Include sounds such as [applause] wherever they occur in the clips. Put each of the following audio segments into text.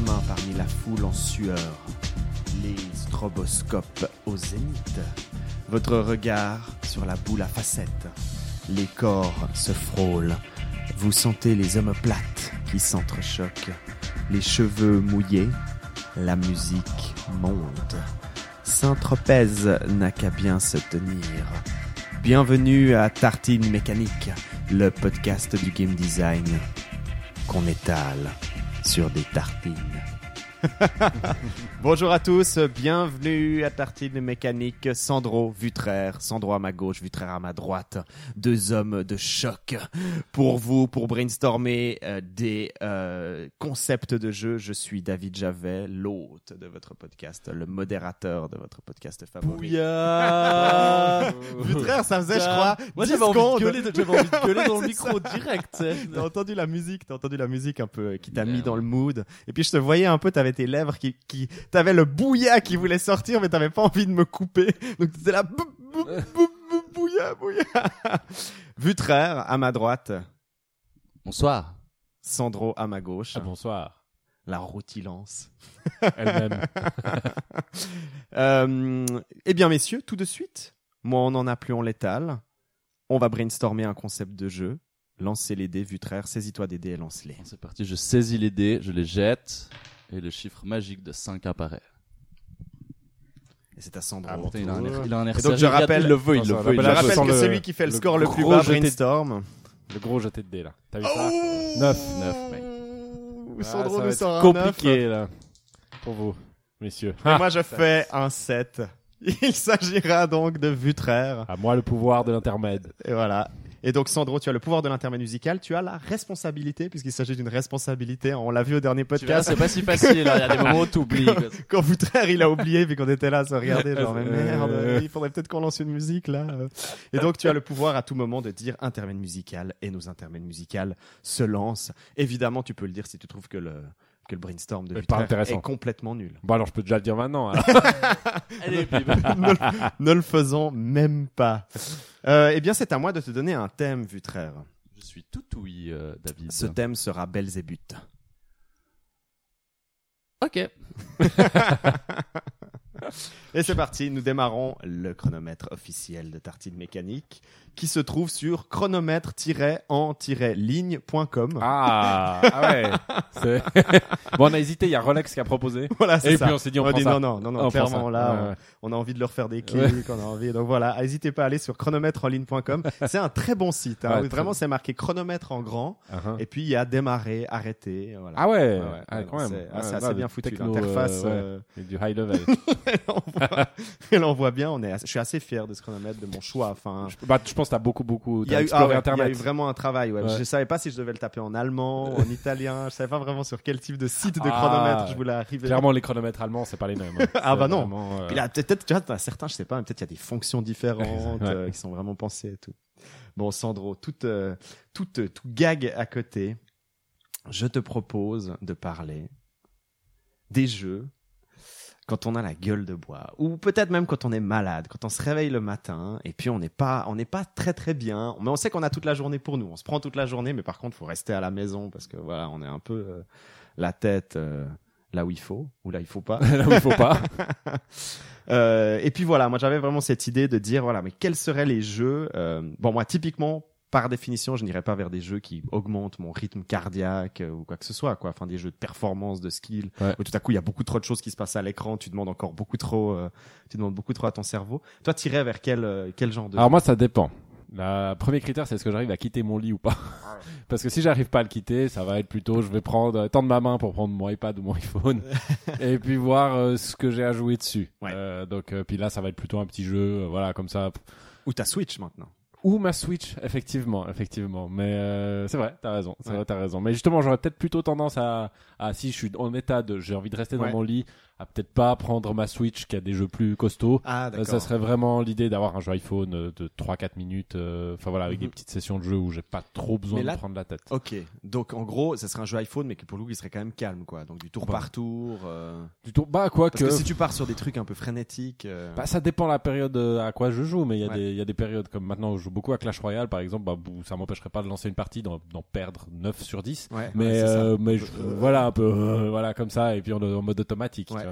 parmi la foule en sueur, les stroboscopes au zénith, votre regard sur la boule à facettes, les corps se frôlent, vous sentez les omoplates qui s'entrechoquent, les cheveux mouillés, la musique monte. Saint-Tropez n'a qu'à bien se tenir. Bienvenue à Tartine Mécanique, le podcast du game design qu'on étale sur des tartines. [laughs] Bonjour à tous, bienvenue à Tartine Mécanique. Sandro Vutraire, Sandro à ma gauche, Vutraire à ma droite. Deux hommes de choc pour vous, pour brainstormer euh, des euh, concepts de jeu. Je suis David Javet, l'hôte de votre podcast, le modérateur de votre podcast favori. [laughs] Vutraire, ça faisait, je crois, Moi 10 j'avais envie, de envie de gueuler dans le micro [laughs] direct. T'as entendu la musique, t'as entendu la musique un peu euh, qui t'a mis dans le mood. Et puis je te voyais un peu, t'avais tes lèvres qui, qui, t'avais le bouilla qui voulait sortir, mais t'avais pas envie de me couper. Donc t'étais là, bou, bou, bou, bou, bouilla, bouilla. [laughs] Vutraire à ma droite, Bonsoir. Sandro à ma gauche. Ah, bonsoir. La routilance. [laughs] Elle-même. [laughs] Euh, eh bien messieurs, tout de suite, moi on en a plus on l'étale. On va brainstormer un concept de jeu. Lancez les dés, Vutraire, saisis-toi des dés et lance-les. C'est parti, je saisis les dés, je les jette, et le chiffre magique de 5 apparaît. Et c'est à Sandro. Ah bon, Putain, il a un air, il a un air Et donc, je rappelle- il le veut, il le veut. Je rappelle que le- celui qui fait le, le score le plus gros bas brainstorm. Le gros jeté de dés, là. T'as vu ça Oh Neuf. Neuf, mec. Ah, Sandro ça va nous être sort un compliqué, là. Pour vous, messieurs. Et moi, je [laughs] fais un 7. [laughs] Il s'agira donc de Vutraire. À moi le pouvoir de l'intermède. Et voilà. Et donc, Sandro, tu as le pouvoir de l'intermède musical. Tu as la responsabilité, puisqu'il s'agit d'une responsabilité. On l'a vu au dernier podcast. c'est pas si facile, hein, il y a des [laughs] moments où t'oublies. quoi. Quand Vutraire, il a oublié, puis qu'on était là à se regarder, genre, mais Euh, merde, il faudrait peut-être qu'on lance une musique, là. Et donc, tu as le pouvoir à tout moment de dire intermède musical, et nos intermèdes musicales se lancent. Évidemment, tu peux le dire si tu trouves que le, que le brainstorm de intéressant. est complètement nul. Bon, alors je peux déjà le dire maintenant. alors. [laughs] [laughs] Allez, puis, ne, le- ne le faisons même pas. Euh, eh bien, c'est à moi de te donner un thème, Vutraire. je suis tout ouïe, euh, David. Ce thème sera Belzébuth. Ok. [laughs] Et c'est parti, nous démarrons le chronomètre officiel de Tartine Mécanique, qui se trouve sur chronomètre-en-ligne.com. Ah, ah ouais. [laughs] [laughs] Bon, on a hésité, il y a Rolex qui a proposé. Voilà, c'est Et ça. puis on s'est dit, on, a prend dit ça. non, non, non, non, On clairement là, Ouais, on- ouais. on, a envie de leur faire des clics, on a envie. Donc voilà, n'hésitez pas à aller sur chronomètre-en-ligne.com. C'est un très bon site. hein. Ouais, Vraiment, c'est marqué chronomètre en grand. Uh-huh. Et puis il y a démarrer, arrêter. Voilà. Ah ouais, ah, ouais, quand même. c'est- ah, c'est assez bien foutu. techno, L'interface, euh, euh, du high level. [laughs] elle, envoie, bien. On est, je suis assez fier de ce chronomètre, de mon choix. Enfin, Je- bah, je pense que t'as beaucoup, beaucoup. il y, a eu, ah ouais, il y Internet. a eu vraiment un travail. Ouais. Ouais. Je savais pas si je devais le taper en allemand, [laughs] en italien. Je savais pas vraiment sur quel type de site de Ah, chronomètre je voulais arriver. Clairement, les chronomètres allemands, c'est pas les mêmes. hein. [laughs] Ah bah non. euh, peut-être, tu vois, certains, je sais pas, peut-être il y a des fonctions différentes [laughs] euh, qui sont vraiment pensées et tout. Bon, Sandro, toute, euh, toute, euh, tout gag à côté, je te propose de parler des jeux quand on a la gueule de bois, ou peut-être même quand on est malade, quand on se réveille le matin et puis on n'est pas, on n'est pas très très bien, mais on sait qu'on a toute la journée pour nous. On se prend toute la journée, mais par contre, faut rester à la maison parce que voilà, on est un peu euh, la tête euh, là où il faut, ou là il faut pas. [laughs] là où il faut pas. [laughs] Euh, et puis voilà, moi j'avais vraiment cette idée de dire voilà, mais quels seraient les jeux euh, Bon, moi typiquement, par définition, je n'irais pas vers des jeux qui augmentent mon rythme cardiaque euh, ou quoi que ce soit, quoi. Enfin, des jeux de performance, de skill. Ouais. Où tout à coup il y a beaucoup trop de choses qui se passent à l'écran. Tu demandes encore beaucoup trop, euh, tu demandes beaucoup trop à ton cerveau. Toi, t'irais vers quel euh, quel genre de Alors moi, ça dépend. Le premier critère, c'est est-ce que j'arrive à quitter mon lit ou pas? [laughs] Parce que si j'arrive pas à le quitter, ça va être plutôt, je vais prendre euh, tendre ma main pour prendre mon iPad ou mon iPhone [laughs] et puis voir euh, ce que j'ai à jouer dessus. Ouais. Euh, donc euh, puis là, ça va être plutôt un petit jeu, voilà, comme ça. ou ta Switch maintenant Ou ma Switch, effectivement, effectivement. Mais euh, c'est vrai, t'as raison, c'est Ouais. vrai, t'as raison. Mais justement, j'aurais peut-être plutôt tendance à, à si je suis en état de, j'ai envie de rester Ouais. dans mon lit, à peut-être pas prendre ma Switch qui a des jeux plus costauds. Ah, Euh, ça serait vraiment l'idée d'avoir un jeu iPhone euh, de 3-4 minutes, euh, enfin voilà, avec Mhm. des petites sessions de jeu où j'ai pas trop besoin là- de prendre la tête. Ok, donc en gros, ça serait un jeu iPhone, mais que pour le coup, il serait quand même calme, quoi. Donc du tour Bah. par tour. Du tout, bah quoi Parce que... si tu pars sur des trucs un peu frénétiques. Bah, ça dépend la période à quoi je joue, mais il y, a Ouais. des- il y a des périodes comme maintenant où je joue beaucoup à Clash Royale par exemple, bah, où ça m'empêcherait pas de lancer une partie, d'en perdre 9 sur 10. ouais, Mais, ouais, c'est ça. mais je- voilà un peu, voilà comme ça, et puis en, en mode automatique. tu Ouais. vois.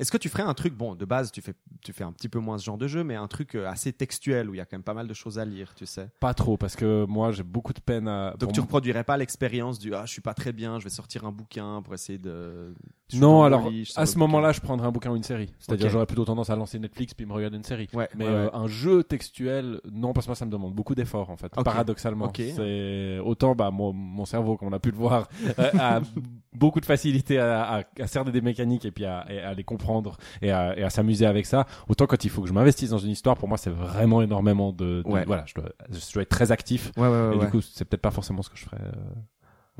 Est-ce que tu ferais un truc, bon, de base, tu fais, tu fais un petit peu moins ce genre de jeu, mais un truc euh, assez textuel où il y a quand même pas mal de choses à lire, tu sais? Pas trop, parce que moi j'ai beaucoup de peine à. Donc tu reproduirais pas l'expérience du ah je suis pas très bien, je vais sortir un bouquin pour essayer de. je Non, alors lit, à ce moment-là, je prendrais un bouquin ou une série. C'est-à-dire, j'aurais plutôt tendance à lancer Netflix puis me regarder une série. Ouais, Mais ouais, euh, ouais. un jeu textuel, non, parce que moi, ça me demande beaucoup d'efforts, en fait. Paradoxalement. C'est autant, bah, mon, mon cerveau, comme on a pu le voir, [laughs] euh, a beaucoup de facilité à, à, à cerner des mécaniques et puis à les comprendre et à, et à s'amuser avec ça. Autant quand il faut que je m'investisse dans une histoire, pour moi, c'est vraiment énormément de, de- Ouais. voilà, je dois, je dois être très actif. Ouais, ouais, ouais. et du coup, c'est peut-être pas forcément ce que je ferais. euh,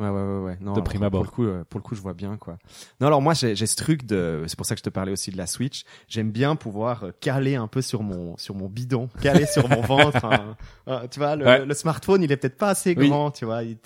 Ouais, ouais, ouais, ouais. Non, de prime pour- abord. Pour le coup, euh, pour le coup, je vois bien, quoi. Non, alors moi, j'ai ce truc de, c'est pour ça que je te parlais aussi de la Switch. J'aime bien pouvoir euh, caler un peu sur mon, sur mon bidon, [laughs] caler sur mon ventre. un- un- tu vois, le, Ouais. le smartphone, il est peut-être pas assez Oui. grand, tu vois. Il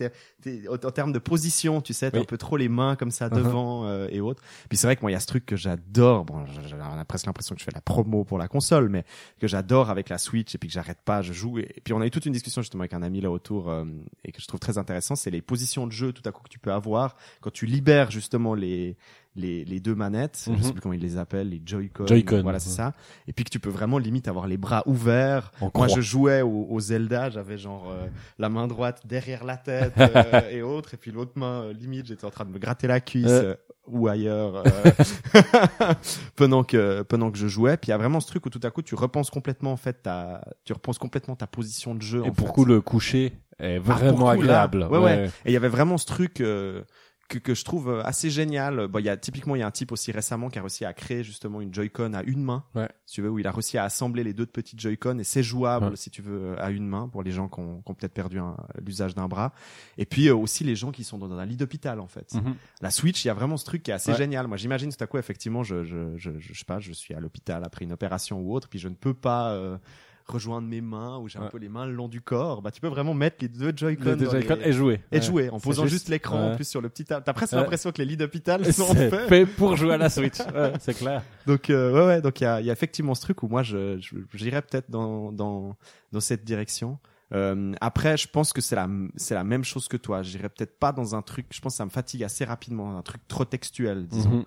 en, en termes de position, tu sais, t'as Oui. un peu trop les mains comme ça Uh-huh. devant euh, et autres. Puis c'est vrai que moi, il y a ce truc que j'adore. Bon, j'ai presque l'impression que je fais la promo pour la console, mais que j'adore avec la Switch et puis que j'arrête pas, je joue. Et, et puis on a eu toute une discussion justement avec un ami là autour euh, et que je trouve très intéressant, c'est les positions de jeu tout à coup que tu peux avoir quand tu libères justement les les, les deux manettes, Mhm. je sais plus comment ils les appellent, les Joy-Con. Voilà, c'est ouais. ça. Et puis que tu peux vraiment limite avoir les bras ouverts. en Moi, croix. je jouais au, au Zelda, j'avais genre euh, la main droite derrière la tête [laughs] euh, et autres, et puis l'autre main euh, limite, j'étais en train de me gratter la cuisse Euh. euh, ou ailleurs [laughs] pendant que pendant que je jouais. Puis il y a vraiment ce truc où tout à coup tu repenses complètement en fait ta tu repenses complètement ta position de jeu. Et en pour fait. coup, le coucher est Ah, vraiment agréable. ouais, ouais. Et il y avait vraiment ce truc euh, que, que je trouve euh, assez génial. Bon, il y a typiquement il y a un type aussi récemment qui a réussi à créer justement une Joy-Con à une main, Ouais. si tu veux, où il a réussi à assembler les deux petites Joy-Con et c'est jouable Ouais. si tu veux à une main pour les gens qui ont, qui ont peut-être perdu l'usage d'un bras. Et puis euh, aussi les gens qui sont dans un lit d'hôpital en fait. Mhm. La Switch, il y a vraiment ce truc qui est assez Ouais. génial. Moi, j'imagine tout à coup, effectivement, je, je, je, je, je sais pas, je suis à l'hôpital après une opération ou autre, puis je ne peux pas euh, rejoindre mes mains ou j'ai un peu les mains le long du corps. Bah, tu peux vraiment mettre les deux Joy-Con les- et jouer. et Ouais. jouer en posant juste, juste, l'écran en plus sur le petit. T'as presque l'impression que les lits d'hôpital [laughs] sont faits. fait pour jouer à la Switch. [laughs] Ouais, c'est clair. Donc euh, ouais ouais donc il y a, y a effectivement ce truc où moi je je- j'irais peut-être dans dans dans cette direction. Euh, après je pense que c'est la c'est la même chose que toi. J'irais peut-être pas dans un truc. Je pense que ça me fatigue assez rapidement un truc trop textuel disons. Mhm.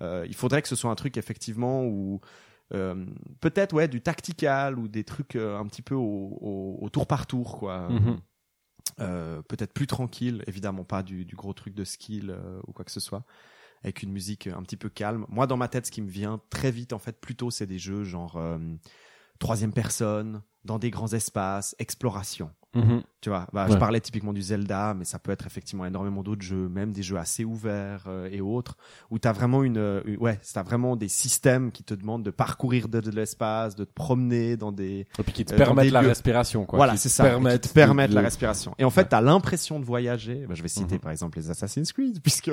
Euh, il faudrait que ce soit un truc effectivement où euh, peut-être ouais du tactical ou des trucs euh, un petit peu au, au, au tour par tour quoi. Mhm. Euh, peut-être plus tranquille, évidemment pas du, du gros truc de skill ou quoi que ce soit, avec une musique un petit peu calme. Moi, dans ma tête, ce qui me vient très vite, en fait, plutôt, c'est des jeux genre euh, troisième personne, dans des grands espaces, exploration. Mhm. Tu vois, bah, je parlais typiquement du Zelda, mais ça peut être effectivement énormément d'autres jeux, même des jeux assez ouverts euh, et autres, où t'as vraiment une, euh, ouais, t'as vraiment des systèmes qui te demandent de parcourir de, de l'espace, de te promener dans des, Et puis qui te Euh, permettent la lieux. respiration, quoi. voilà, c'est ça. qui te permettent de- la respiration. Et en fait, Ouais. t'as l'impression de voyager. Ben, je vais citer Mhm. par exemple les Assassin's Creed, [laughs] puisque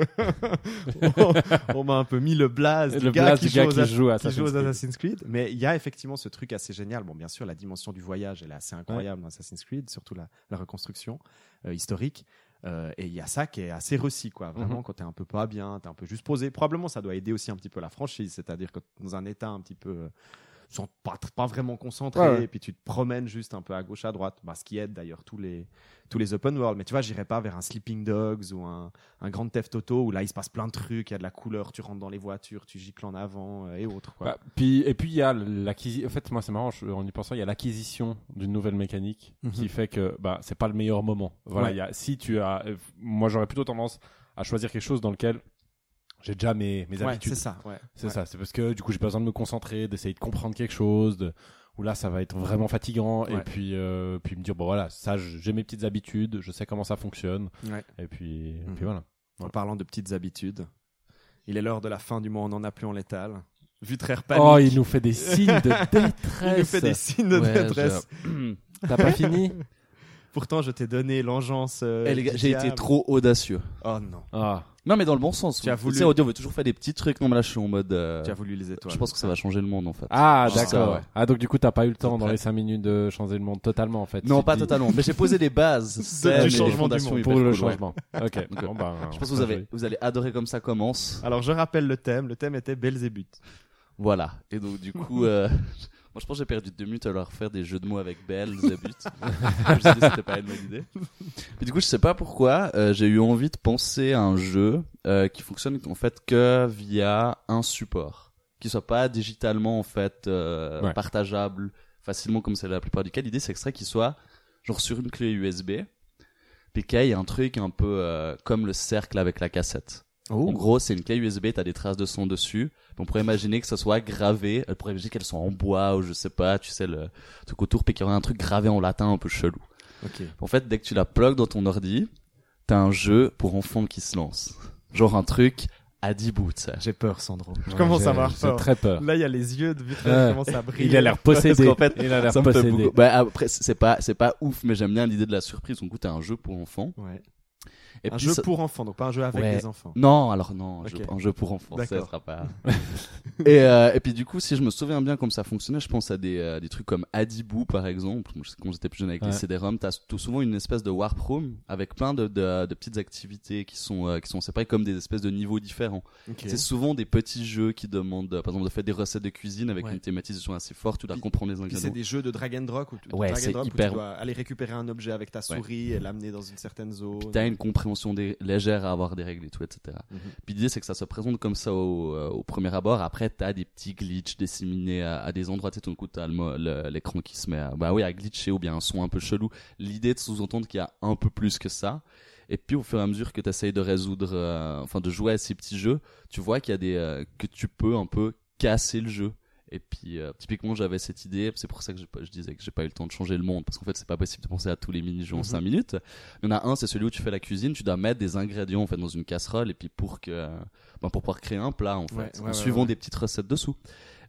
on, on m'a un peu mis le blaze Le du gars, blast qui, du gars joue qui aux, joue à qui joue aux Assassin's Creed. Assassin's Creed. Mais il y a effectivement ce truc assez génial. Bon, bien sûr, la dimension du voyage, elle est assez incroyable dans Assassin's Creed, surtout la, la reconstruction euh, historique. Euh, et il y a ça qui est assez réussi, quoi. Vraiment, Mhm. quand t'es un peu pas bien, t'es un peu juste posé. Probablement, ça doit aider aussi un petit peu la franchise, c'est-à-dire que dans un état un petit peu sans pas, pas vraiment concentré, Ouais, ouais. et puis tu te promènes juste un peu à gauche à droite, bah, ce qui aide d'ailleurs tous les tous les open world. Mais tu vois, j'irai pas vers un Sleeping Dogs ou un, un Grand Theft Auto où là il se passe plein de trucs, il y a de la couleur, tu rentres dans les voitures, tu gicles en avant euh, et autres. Quoi. Bah, puis, et puis il y a l'acquisition. En fait, moi c'est marrant, je- en y pensant, il y a l'acquisition d'une nouvelle mécanique Mhm. qui fait que bah c'est pas le meilleur moment. Voilà, Ouais. il y a si tu as, euh, moi j'aurais plutôt tendance à choisir quelque chose dans lequel j'ai déjà mes, mes ouais, habitudes. c'est ça. Ouais. C'est Ouais. ça, c'est parce que du coup j'ai pas besoin de me concentrer, d'essayer de comprendre quelque chose, de... où là ça va être vraiment fatigant et puis euh, puis me dire bon voilà ça j'ai mes petites habitudes, je sais comment ça fonctionne Ouais. et puis et Mhm. puis voilà. En parlant de petites habitudes, il est l'heure de la fin du mois, on en a plus en létal. Vu très panique, Oh il nous fait des signes de détresse. [laughs] il nous fait des signes de Ouais, détresse. je- T'as pas fini? [laughs] Pourtant, je t'ai donné l'engeance. euh, Eh, du j'ai été trop audacieux. Oh non. Ah. Non, mais dans le bon sens. Tu as Tu voulu- sais, Audio veut toujours faire des petits trucs. Non, mais là, je suis en mode. euh, Tu as voulu les étoiles. je pense que ça va changer le monde, en fait. Ah, ça, d'accord. ouais. Ah, donc du coup, t'as pas eu le temps dans les 5 minutes de changer le monde totalement, en fait. Non, Tu pas dis- totalement. Mais j'ai posé les bases. [laughs] saines et les changement du fondations monde. hyper Pour le cool, ouais. changement. Ok. Donc, [laughs] Bon, ben, Je pense que vous, avez, vous allez adorer comme ça commence. Alors, je rappelle le thème. Le thème était Belzébuth. Voilà. Et donc, du coup, euh, [laughs] moi, je pense que j'ai perdu deux minutes à leur faire des jeux de mots avec Belle, Zebut. [laughs] je me suis dit, c'était pas une bonne idée. Et du coup, je sais pas pourquoi, euh, j'ai eu envie de penser à un jeu euh, qui fonctionne en fait que via un support, qui soit pas digitalement en fait euh, Ouais. partageable facilement comme c'est la plupart du cas. L'idée, c'est serait qu'il soit genre sur une clé USB, puis qu'il y ait un truc un peu euh, comme le cercle avec la cassette. Oh. En gros, c'est une clé USB, t'as des traces de son dessus. On pourrait imaginer que ça soit gravé, on pourrait imaginer qu'elles sont en bois ou je sais pas, tu sais, le truc autour, puis qu'il y aurait un truc gravé en latin un peu chelou. Ok. En fait, dès que tu la plugues dans ton ordi, t'as un jeu pour enfants qui se lance. Genre un truc à 10 bouts. J'ai peur, Sandro. Je Ouais, commence j'ai- à avoir j'ai peur. très peur. Là, il y a les yeux de Vitré qui commencent à briller. Il a l'air possédé. fait, Il a l'air possédé. Bah, après, c'est pas, c'est pas ouf, mais j'aime bien l'idée de la surprise. Donc, t'as un jeu pour enfants. Ouais. Et un puis, jeu ça- pour enfants, donc pas un jeu avec Ouais. des enfants. Non, alors non, un, jeu, Ok. un jeu pour enfants, ça sera pas. [laughs] [laughs] et, euh, et puis du coup, si je me souviens bien comme ça fonctionnait, je pense à des, euh, des trucs comme Adibou par exemple. Quand j'étais plus jeune avec Ouais. les CD-ROM, t'as tout souvent une espèce de warp room avec plein de, de, de petites activités qui sont euh, qui sont séparées comme des espèces de niveaux différents. C'est souvent des petits jeux qui demandent, par exemple, de faire des recettes de cuisine avec Ouais. une thématisation assez forte. Tu dois comprendre les Puis c'est ingrédients. des jeux de drag and drop où tu, Ouais, drag and c'est drop où hyper- tu dois aller récupérer un objet avec ta souris et l'amener dans une certaine zone. Puis t'as une compréhension des, légère à avoir des règles et tout, etc. Mhm. Puis l'idée, c'est que ça se présente comme ça au, euh, au premier abord. Après, t'as des petits glitches disséminés à, à des endroits. Tu sais, tout coup, t'as l'écran qui se met à, bah oui, à glitcher ou bien un son un peu chelou. L'idée de sous-entendre qu'il y a un peu plus que ça. Et puis, au fur et à mesure que tu essayes de résoudre, euh, enfin, de jouer à ces petits jeux, tu vois qu'il y a des, euh, que tu peux un peu casser le jeu. Et puis, euh, typiquement, j'avais cette idée, c'est pour ça que je disais que j'ai pas eu le temps de changer le monde, parce qu'en fait, c'est pas possible de penser à tous les mini-jeux en Mhm. 5 minutes. Il y en a un, c'est celui où tu fais la cuisine, tu dois mettre des ingrédients, en fait, dans une casserole, et puis pour que, euh, ben, pour pouvoir créer un plat, en fait, Ouais, en ouais, suivant des petites recettes dessous.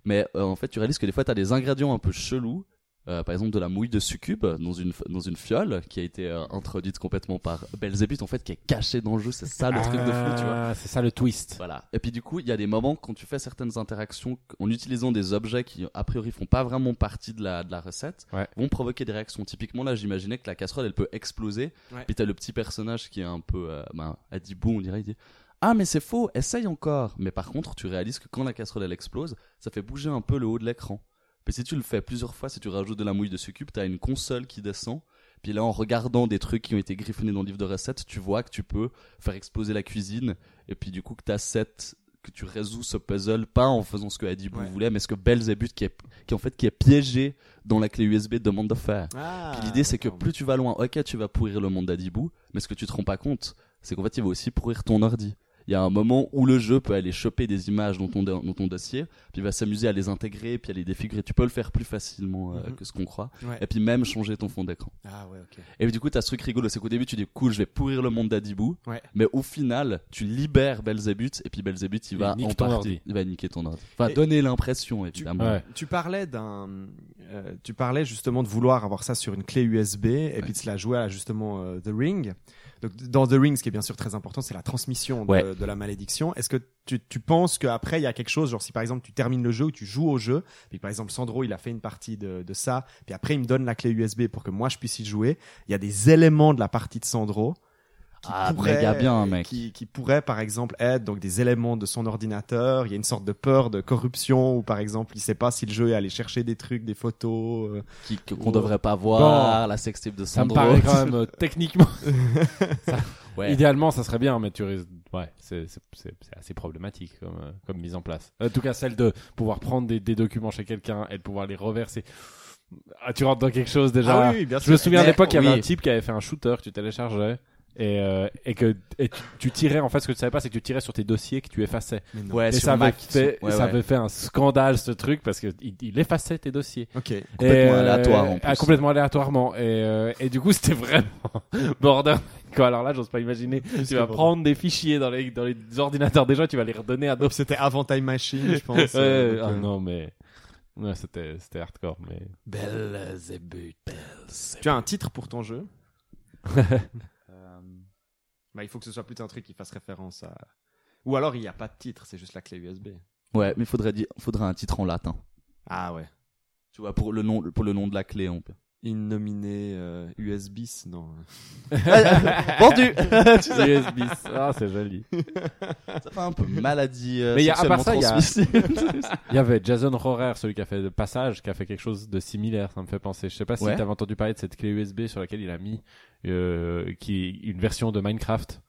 Mais, euh, en fait, tu réalises que des fois, tu as des ingrédients un peu chelous, euh, par exemple de la mouille de succube dans une dans une fiole qui a été euh, introduite complètement par Belzébuth en fait qui est cachée dans le jeu c'est ça le truc de fou tu vois Ah, C'est ça le twist. voilà. Et puis du coup, il y a des moments quand tu fais certaines interactions en utilisant des objets qui a priori font pas vraiment partie de la de la recette, Ouais. vont provoquer des réactions. Typiquement là, j'imaginais que la casserole elle peut exploser. Ouais. Puis t'as le petit personnage qui est un peu euh, ben, Adibou, on dirait, il dit ah mais c'est faux, essaye encore. Mais par contre, tu réalises que quand la casserole elle explose, ça fait bouger un peu le haut de l'écran. Puis si tu le fais plusieurs fois, si tu rajoutes de la mouille de succube, t'as une console qui descend. Puis là, en regardant des trucs qui ont été griffonnés dans le livre de recettes, tu vois que tu peux faire exploser la cuisine. Et puis du coup, que t'as cette que tu résous ce puzzle pas en faisant ce que Adibou Ouais. voulait, mais ce que Belzébuth qui est qui en fait qui est piégé dans la clé USB demande de faire. Ah, Puis l'idée c'est que plus tu vas loin, ok tu vas pourrir le monde d'Adibou, mais ce que tu te rends pas compte, c'est qu'en fait il va aussi pourrir ton ordi. Il y a un moment où le jeu peut aller choper des images dans ton, dans ton dossier, puis il va s'amuser à les intégrer, puis à les défigurer. Tu peux le faire plus facilement euh, Mhm. que ce qu'on croit. Ouais. Et puis même changer ton fond d'écran. Ah ouais, ok. Et puis, du coup, t'as ce truc rigolo, c'est qu'au début tu dis cool, je vais pourrir le monde d'Adibou, Ouais. mais au final tu libères Belzébuth, et puis Belzébuth il Il va en partie, ordi. il va niquer ton ordi. Enfin Et- donner l'impression évidemment. Ouais. Tu parlais d'un, euh, tu parlais justement de vouloir avoir ça sur une clé USB et puis de se la jouer à justement euh, The Ring. Donc dans The Ring, ce qui est bien sûr très important, c'est la transmission de, Ouais. de la malédiction. Est-ce que tu, tu penses qu'après il y a quelque chose, genre si par exemple tu termines le jeu ou tu joues au jeu, puis par exemple Sandro il a fait une partie de, de ça, puis après il me donne la clé USB pour que moi je puisse y jouer. Il y a des éléments de la partie de Sandro qui Ah, pourraient, méga bien, mec. Qui, qui pourraient par exemple être donc des éléments de son ordinateur. Il y a une sorte de peur de corruption où par exemple il sait pas si le jeu est allé chercher des trucs, des photos. euh, Qui- qu'on devrait pas voir, la sextape de Ça me Sandro. paraît quand [laughs] même euh, techniquement. [laughs] Ouais. Idéalement, ça serait bien, mais tu risques. Ouais, c'est c'est- c'est- c'est assez problématique comme, euh, comme mise en place. En tout cas, celle de pouvoir prendre des, des documents chez quelqu'un et de pouvoir les reverser. Ah, tu rentres dans quelque chose déjà. Ah oui, bien Je me sûr. souviens à Mais- l'époque, il y avait oui. un type qui avait fait un shooter que tu téléchargeais. Et, euh, et que et tu, tu tirais en fait ce que tu savais pas c'est que tu tirais sur tes dossiers que tu effaçais. Ouais, et ça avait Mac. fait Ouais, ça ouais. avait fait un scandale ce truc parce que il, il effaçait tes dossiers Ok. Complètement et, euh, aléatoire, en plus. ah, complètement aléatoirement. Et, euh, et du coup, [laughs] c'était vraiment [laughs] border. Quoi, alors là, j'ose pas imaginer. [laughs] Tu vas prendre des fichiers dans les, dans les ordinateurs des gens, tu vas les redonner à Donc d'autres. c'était avant Time Machine, je pense. Euh, ah euh, non, mais. Ouais, c'était, c'était hardcore, mais. Belzébuth. Tu as un titre pour ton jeu? Bah, il faut que ce soit plutôt un truc qui fasse référence à. Ou alors il n'y a pas de titre, c'est juste la clé USB. Ouais, mais faudrait dire, faudrait un titre en latin. Ah ouais. Tu vois, pour le nom, pour le nom de la clé, on peut. Innominé euh, USBis, non. [laughs] Vendu. [laughs] Tu sais, USB. Ah, c'est joli. [laughs] ça fait un peu maladie. euh, Mais y a- à part ça, y a- transmissible. Il y avait Jason Rohrer, celui qui a fait le passage, qui a fait quelque chose de similaire. Ça me fait penser. Je sais pas si Ouais. tu avais entendu parler de cette clé USB sur laquelle il a mis euh, qui une version de Minecraft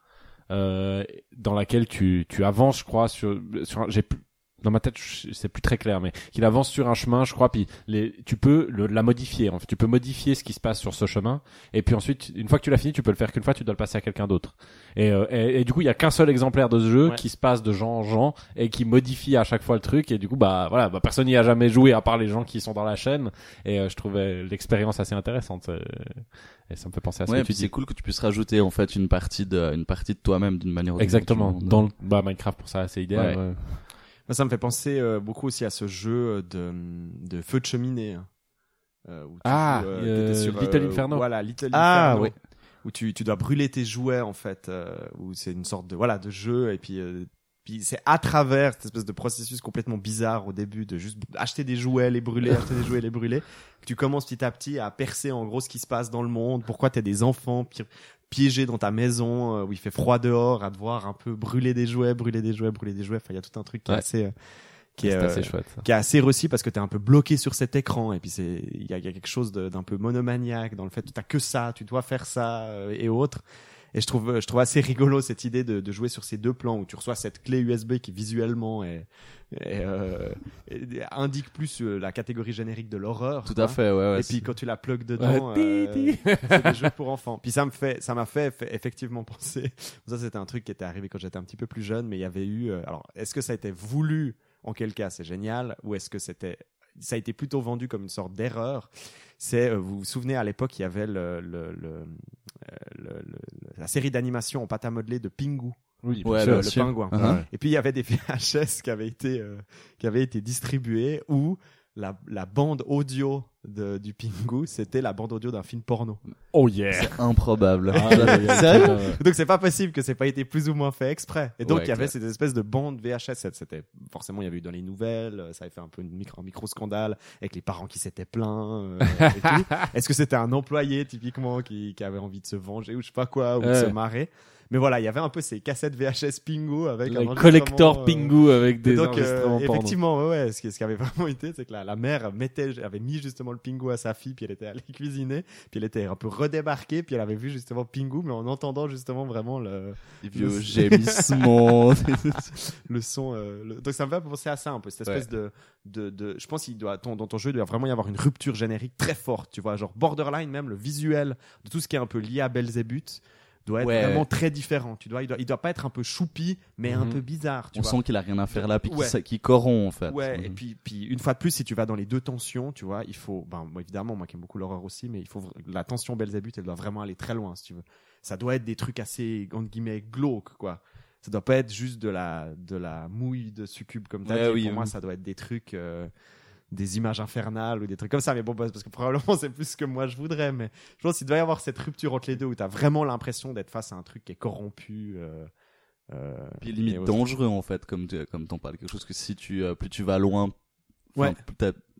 euh, dans laquelle tu tu avances, je crois, sur sur. J'ai plus dans ma tête, je- c'est plus très clair, mais qu'il avance sur un chemin, je crois, puis les, tu peux le, la modifier. En fait, tu peux modifier ce qui se passe sur ce chemin, et puis ensuite, une fois que tu l'as fini, tu peux le faire qu'une fois, tu dois le passer à quelqu'un d'autre. Et, euh, et, et du coup, il y a qu'un seul exemplaire de ce jeu Ouais. qui se passe de gens en gens et qui modifie à chaque fois le truc. Et du coup, bah voilà, bah, personne n'y a jamais joué à part les gens qui sont dans la chaîne. Et euh, je trouvais l'expérience assez intéressante. euh, Et ça me fait penser à ce Ouais, c'est cool que tu puisses rajouter en fait une partie de, une partie de toi-même d'une manière ou d'une Exactement. Dans le, bah, Minecraft pour ça, c'est idéal. Ouais. Moi, ça me fait penser euh, beaucoup aussi à ce jeu de, de feu de cheminée. hein. Euh, où tu Ah, euh, Little Inferno. Voilà, Little Ah, Inferno. oui. Où tu, tu dois brûler tes jouets, en fait. euh, où c'est une sorte de, voilà, de jeu. Et puis, euh, puis c'est à travers cette espèce de processus complètement bizarre au début de juste acheter des jouets, les brûler, acheter des jouets, les brûler. Que tu commences petit à petit à percer en gros ce qui se passe dans le monde. Pourquoi t'as des enfants pi- piégés dans ta maison euh, où il fait froid dehors à devoir un peu brûler des jouets, brûler des jouets, brûler des jouets. Enfin, il y a tout un truc qui est assez, euh, qui est, euh, assez chouette. Ça. qui est assez réussi parce que t'es un peu bloqué sur cet écran et puis c'est il y y a quelque chose d'un peu monomaniaque dans le fait que t'as que ça tu dois faire ça euh, et autres et je trouve je trouve assez rigolo cette idée de, de jouer sur ces deux plans où tu reçois cette clé USB qui visuellement est, est, euh, indique plus euh, la catégorie générique de l'horreur Tout quoi. à fait, ouais, ouais. et puis quand tu la plugues dedans, Ouais, euh, [laughs] c'est des jeux pour enfants. Puis ça me fait, ça m'a fait eff- effectivement penser. [laughs] Ça c'était un truc qui était arrivé quand j'étais un petit peu plus jeune, mais il y avait eu. euh, alors, est-ce que ça a été voulu En quel cas c'est génial Ou est-ce que c'était ça a été plutôt vendu comme une sorte d'erreur? C'est, euh, vous vous souvenez, à l'époque, il y avait le, le, le, le- le- la série d'animation en pâte à modeler de Pingu, Oui, Ouais, bien sûr. le pingouin. Uh-huh. Et puis il y avait des [laughs] VHS qui avaient été euh, qui avaient été distribués où la, la bande audio de, du Pingu, c'était la bande audio d'un film porno. Oh yeah. C'est improbable. Ah, [laughs] Sérieux. Donc c'est pas possible que c'est pas été plus ou moins fait exprès. Et donc Ouais, il y avait clair. cette espèce de bande VHS. C'était forcément il y avait eu dans les nouvelles, euh, ça avait fait un peu une micro, un micro scandale avec les parents qui s'étaient plaints. euh, et tout. [laughs] Est-ce que c'était un employé typiquement qui, qui avait envie de se venger ou je sais pas quoi ou de Ouais. se marrer? Mais voilà, il y avait un peu ces cassettes VHS Pingu avec un Le collector euh, Pingu avec des donc, euh, enregistrements effectivement, ouais, ouais, ce qui, ce qui avait [laughs] vraiment été, c'est que la, la mère mettait, avait mis justement le Pingu à sa fille, puis elle était allée [laughs] cuisiner, puis elle était un peu redébarquée, puis elle avait vu justement Pingu, mais en entendant justement vraiment le, Des vieux Le- gémissements. [laughs] le son. euh, le- Donc ça me fait penser à ça un peu, cette espèce de, de, de, je pense qu'il doit, ton, dans ton jeu, il doit vraiment y avoir une rupture générique très forte, tu vois, genre borderline même, le visuel de tout ce qui est un peu lié à Belzébuth doit être Ouais. vraiment très différent. Tu dois, il doit, il doit pas être un peu choupi, mais un Mhm. peu bizarre, tu On vois. sent qu'il a rien à faire là, puis Ouais. qu'il corrompt en fait. Ouais, Mhm. et puis, puis une fois de plus, si tu vas dans les deux tensions, tu vois, il faut, ben, moi, évidemment, moi qui aime beaucoup l'horreur aussi, mais il faut, la tension Belzébuth, elle doit vraiment aller très loin, si tu veux. Ça doit être des trucs assez, entre guillemets, glauques, quoi. Ça doit pas être juste de la, de la mouille de succube comme t'as dit. oui, Pour moi, ça doit être des trucs, euh, des images infernales ou des trucs comme ça. Mais bon, parce que probablement c'est plus ce que moi je voudrais. Mais je pense qu'il doit y avoir cette rupture entre les deux où t'as vraiment l'impression d'être face à un truc qui est corrompu. Euh, euh, Puis limite dangereux en fait, comme tu, comme t'en parles. Quelque chose que si tu, euh, plus tu vas loin, Ouais.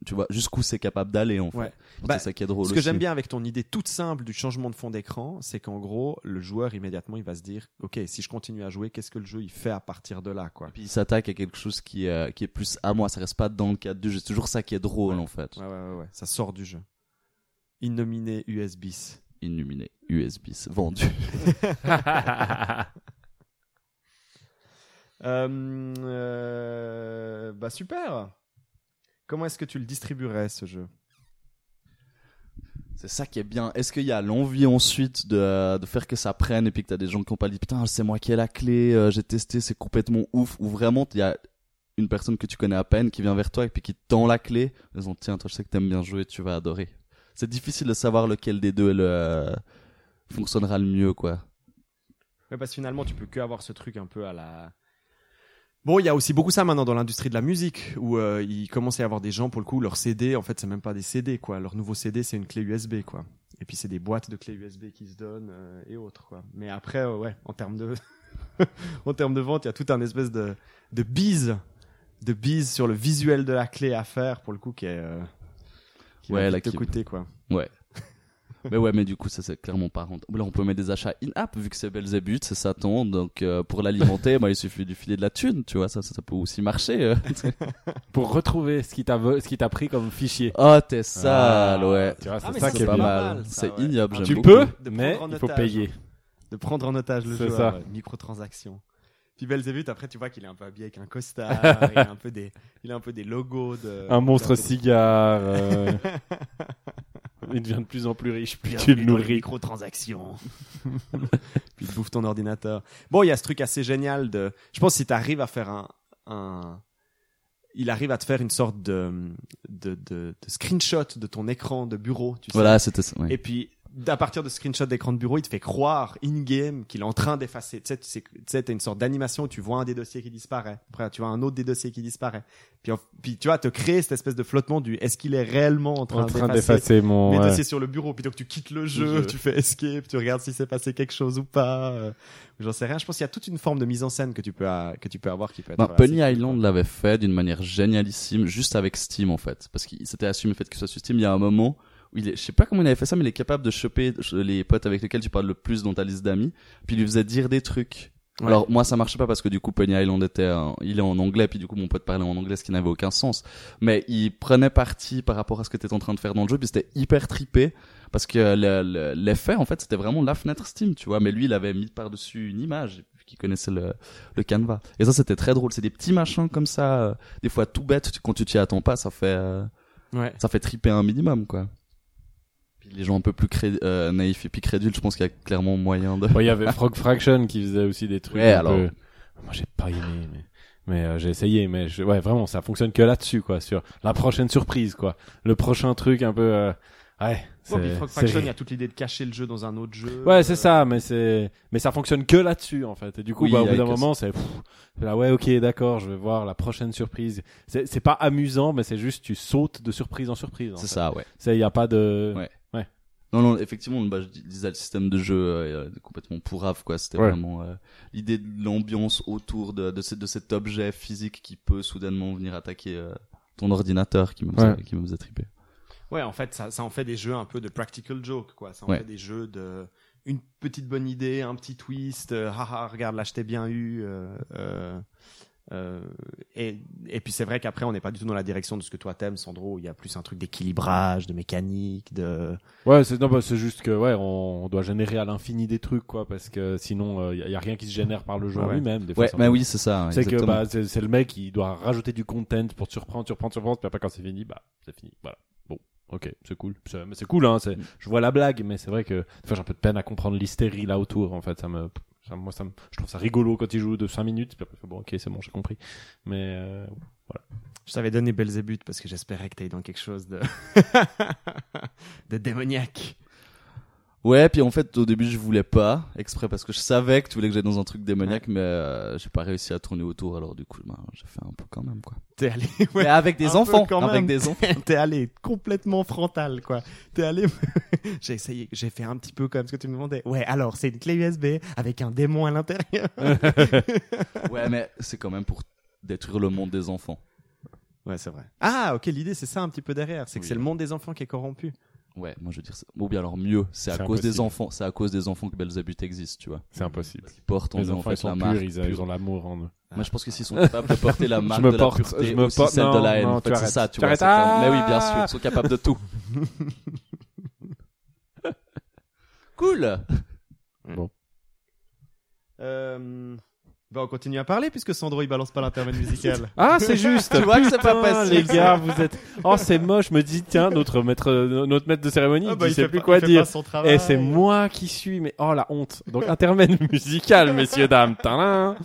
Tu vois jusqu'où c'est capable d'aller en fait. Ouais. C'est Bah, ça qui est drôle Ce que j'aime bien avec ton idée toute simple du changement de fond d'écran, c'est qu'en gros, le joueur immédiatement il va se dire, ok, si je continue à jouer, qu'est-ce que le jeu il fait à partir de là, quoi. Puis il s'attaque à quelque chose qui, est, qui est plus à moi. Ça reste pas dans le cadre du jeu. C'est toujours ça qui est drôle Ouais. en fait. Ouais, ouais, ouais, ouais. ça sort du jeu. Innominé USBis. Illuminé, USB, vendu. [laughs] [laughs] Euh, euh, bah super. Comment est-ce que tu le distribuerais ce jeu? C'est ça qui est bien. Est-ce qu'il y a l'envie ensuite de, de faire que ça prenne et puis que t'as des gens qui ont pas dit putain c'est moi qui ai la clé, euh, j'ai testé, c'est complètement ouf. Ou vraiment il y a une personne que tu connais à peine qui vient vers toi et puis qui te tend la clé en disant tiens toi je sais que t'aimes bien jouer, tu vas adorer. C'est difficile de savoir lequel des deux est le, euh, fonctionnera le mieux quoi. Ouais, parce que finalement, tu peux que avoir ce truc un peu à la. Bon, il y a aussi beaucoup ça maintenant dans l'industrie de la musique, où euh, il commence à y avoir des gens, pour le coup, leur CD, en fait, c'est même pas des CD, quoi. Leur nouveau CD, c'est une clé USB, quoi. et puis c'est des boîtes de clés USB qui se donnent euh, et autres quoi. Mais après euh, ouais, en termes de [laughs] en termes de vente, il y a tout un espèce de de bise de bise sur le visuel de la clé à faire pour le coup qui est euh, qui Ouais, va la te clé- coûter quoi. [laughs] mais ouais, mais du coup, ça c'est clairement pas rentable. Là, on peut mettre des achats in-app vu que c'est Belzébuth, c'est Satan. Donc, euh, pour l'alimenter, [laughs] bah, il suffit du filet de la thune, tu vois. Ça, ça, ça peut aussi marcher. euh. [laughs] Pour retrouver ce qui t'a ce qui t'a pris comme fichier. oh, t'es sale, Ah, ouais. Tu vois, Ah, c'est mais ça ça, qui C'est est pas bien. mal, mal. ça, C'est ouais. ignoble, Ah, j'aime Tu beaucoup. peux, De mais prendre en il faut otage. payer. de prendre en otage le C'est joueur, ça. ouais, microtransactions. Puis Belzébuth, après tu vois qu'il est un peu habillé avec un costard, [laughs] il a un peu des, il a un peu des logos de. Un monstre cigare. euh, [laughs] Il devient de plus en plus riche, plus tu le nourris. microtransactions. [laughs] Puis il bouffe ton ordinateur. Bon, il y a ce truc assez génial de. Je pense que si tu arrives à faire un, un. Il arrive à te faire une sorte de, de, de, de screenshot de ton écran de bureau, tu sais. Voilà, c'était ça. ouais. Et puis, à partir de screenshot d'écran de bureau, il te fait croire in-game qu'il est en train d'effacer. Tu sais, tu sais, tu sais, t'as une sorte d'animation où tu vois un des dossiers qui disparaît. Après, tu vois un autre des dossiers qui disparaît. Puis, en- puis tu vois, te créer cette espèce de flottement du est-ce qu'il est réellement en train, En train d'effacer mon. mes ouais. dossiers sur le bureau. Puis donc, tu quittes le jeu, Le jeu. tu fais escape, tu regardes si s'est passé quelque chose ou pas. euh, J'en sais rien. Je pense qu'il y a toute une forme de mise en scène que tu peux, a- que tu peux avoir qui peut être. Ben, assez Pony cool, Island l'avait fait d'une manière génialissime, juste avec Steam en fait, parce qu'il s'était assumé le fait que ce soit sur Steam. Il y a un moment il est, je sais pas comment il avait fait ça, mais il est capable de choper les potes avec lesquels tu parles le plus dans ta liste d'amis, puis il lui faisait dire des trucs. Ouais. Alors moi ça marchait pas parce que du coup Pony Island était, en- il est en anglais, puis du coup mon pote parlait en anglais, ce qui n'avait aucun sens. Mais il prenait parti par rapport à ce que t'étais en train de faire dans le jeu, puis c'était hyper trippé. Parce que le- le- l'effet, en fait, c'était vraiment la fenêtre Steam, tu vois. Mais lui, il avait mis par-dessus une image, vu qu'il connaissait le, le canevas. Et ça, c'était très drôle. C'est des petits machins comme ça, euh, des fois tout bête, quand tu t'y attends pas, ça fait, euh, Ouais. ça fait tripper un minimum, quoi. Les gens un peu plus cré- euh, naïfs et puis crédules, je pense qu'il y a clairement moyen de... Bon, il y avait [laughs] Frog Fraction qui faisait aussi des trucs. Ouais, un alors. peu- Moi, j'ai pas aimé, mais, mais euh, j'ai essayé. Mais je... ouais, vraiment, ça fonctionne que là-dessus, quoi. Sur la prochaine surprise, quoi. Le prochain truc un peu. euh, Ouais. Bon, puis c'est- Frog Fraction, il y a toute l'idée de cacher le jeu dans un autre jeu. Ouais, c'est Euh, ça, mais c'est, mais ça fonctionne que là-dessus, en fait. Et du coup, Oui, bah, au bout d'un moment, c'est, là, ouais, ok, d'accord, je vais voir la prochaine surprise. C'est, c'est pas amusant, mais c'est juste, tu sautes de surprise en surprise. C'est ça, ouais. C'est, y a pas de, Ouais. Non, non, effectivement, bah, je dis- disais le système de jeu euh, est complètement pourrave, quoi. C'était Ouais. vraiment euh, l'idée de l'ambiance autour de, de, ce- de cet objet physique qui peut soudainement venir attaquer euh, ton ordinateur qui me faisait, Ouais. qui me faisait triper. Ouais, en fait, ça, ça en fait des jeux un peu de practical joke, quoi. Ça en Ouais. fait des jeux de une petite bonne idée, un petit twist, euh, haha, regarde, là, je t'ai bien eu. Euh, euh, euh, et, et puis c'est vrai qu'après, on n'est pas du tout dans la direction de ce que toi t'aimes, Sandro. Il y a plus un truc d'équilibrage, de mécanique, de. Ouais, c'est non, bah, c'est juste que ouais, on, on doit générer à l'infini des trucs quoi, parce que sinon il y, a- y a rien qui se génère par le jeu Ouais. lui-même. Des fois, Ouais, c'est mais oui, c'est ça. C'est que bah c'est c'est le mec qui doit rajouter du content pour te surprendre, surprendre, surprendre, puis après quand c'est fini, bah c'est fini. Voilà. Bon, ok, c'est cool. C'est- Mais c'est cool hein. C'est, Mm. je vois la blague, mais c'est vrai que des fois j'ai un peu de peine à comprendre l'hystérie là autour. En fait, ça me, moi ça je trouve ça rigolo quand il joue de 5 minutes. Bon, ok, c'est bon, j'ai compris. Mais euh, Je t'avais donné Belzébuth parce que j'espérais que t'ailles dans quelque chose de [laughs] de démoniaque. Ouais, puis en fait, au début, je voulais pas, exprès, parce que je savais que tu voulais que j'aille dans un truc démoniaque, mais euh, j'ai pas réussi à tourner autour, alors du coup, ben, j'ai fait un peu quand même, quoi. T'es allé, [laughs] Mais ouais, avec un des enfants, quand avec même. des enfants. [laughs] t'es allé complètement frontal, quoi. T'es allé, [laughs] j'ai essayé, j'ai fait un petit peu comme ce que tu me demandais. Ouais, alors c'est une clé USB avec un démon à l'intérieur. Ouais, mais c'est quand même pour détruire le monde des enfants. Ouais, c'est vrai. Ah, ok, l'idée c'est ça un petit peu derrière, c'est que c'est le monde des enfants qui est corrompu. Ouais, moi je veux dire, ça. ou bien alors mieux, c'est à cause des enfants, c'est à cause des enfants que Belzébuth existe, tu vois. c'est impossible. Ils portent en Les eux, en enfants fait ils sont la purs, marque. ils, ils ont l'amour en eux. Moi je pense que s'ils sont capables de porter la [laughs] marque me de porte, la pureté, je me aussi porte- celle de la haine, en fait, c'est ça, tu Tu vois. Ah Mais oui, bien sûr, ils sont capables de tout. [laughs] cool. Euh, bah, on continue à parler puisque Sandro il balance pas l'intermède [laughs] musical. Ah, c'est juste. Tu vois que c'est pas facile, Les ça. gars, vous êtes. Oh, c'est moche. Je me dis, tiens, notre maître, notre maître de cérémonie, Ah, il bah, sait plus pas- quoi il fait dire. pas son travail. Et c'est moi qui suis, mais oh la honte. Donc intermède musical, messieurs dames. Tadam.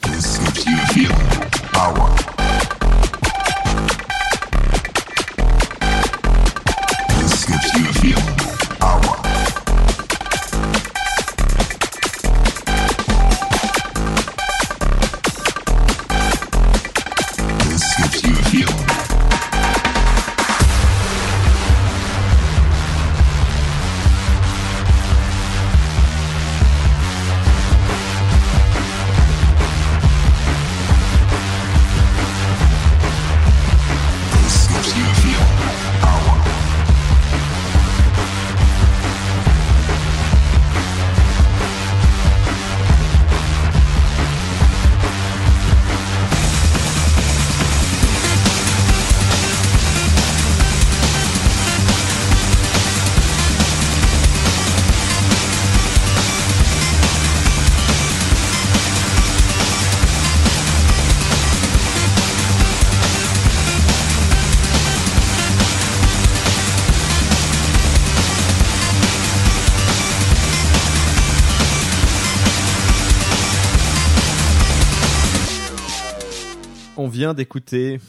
Vient d'écouter,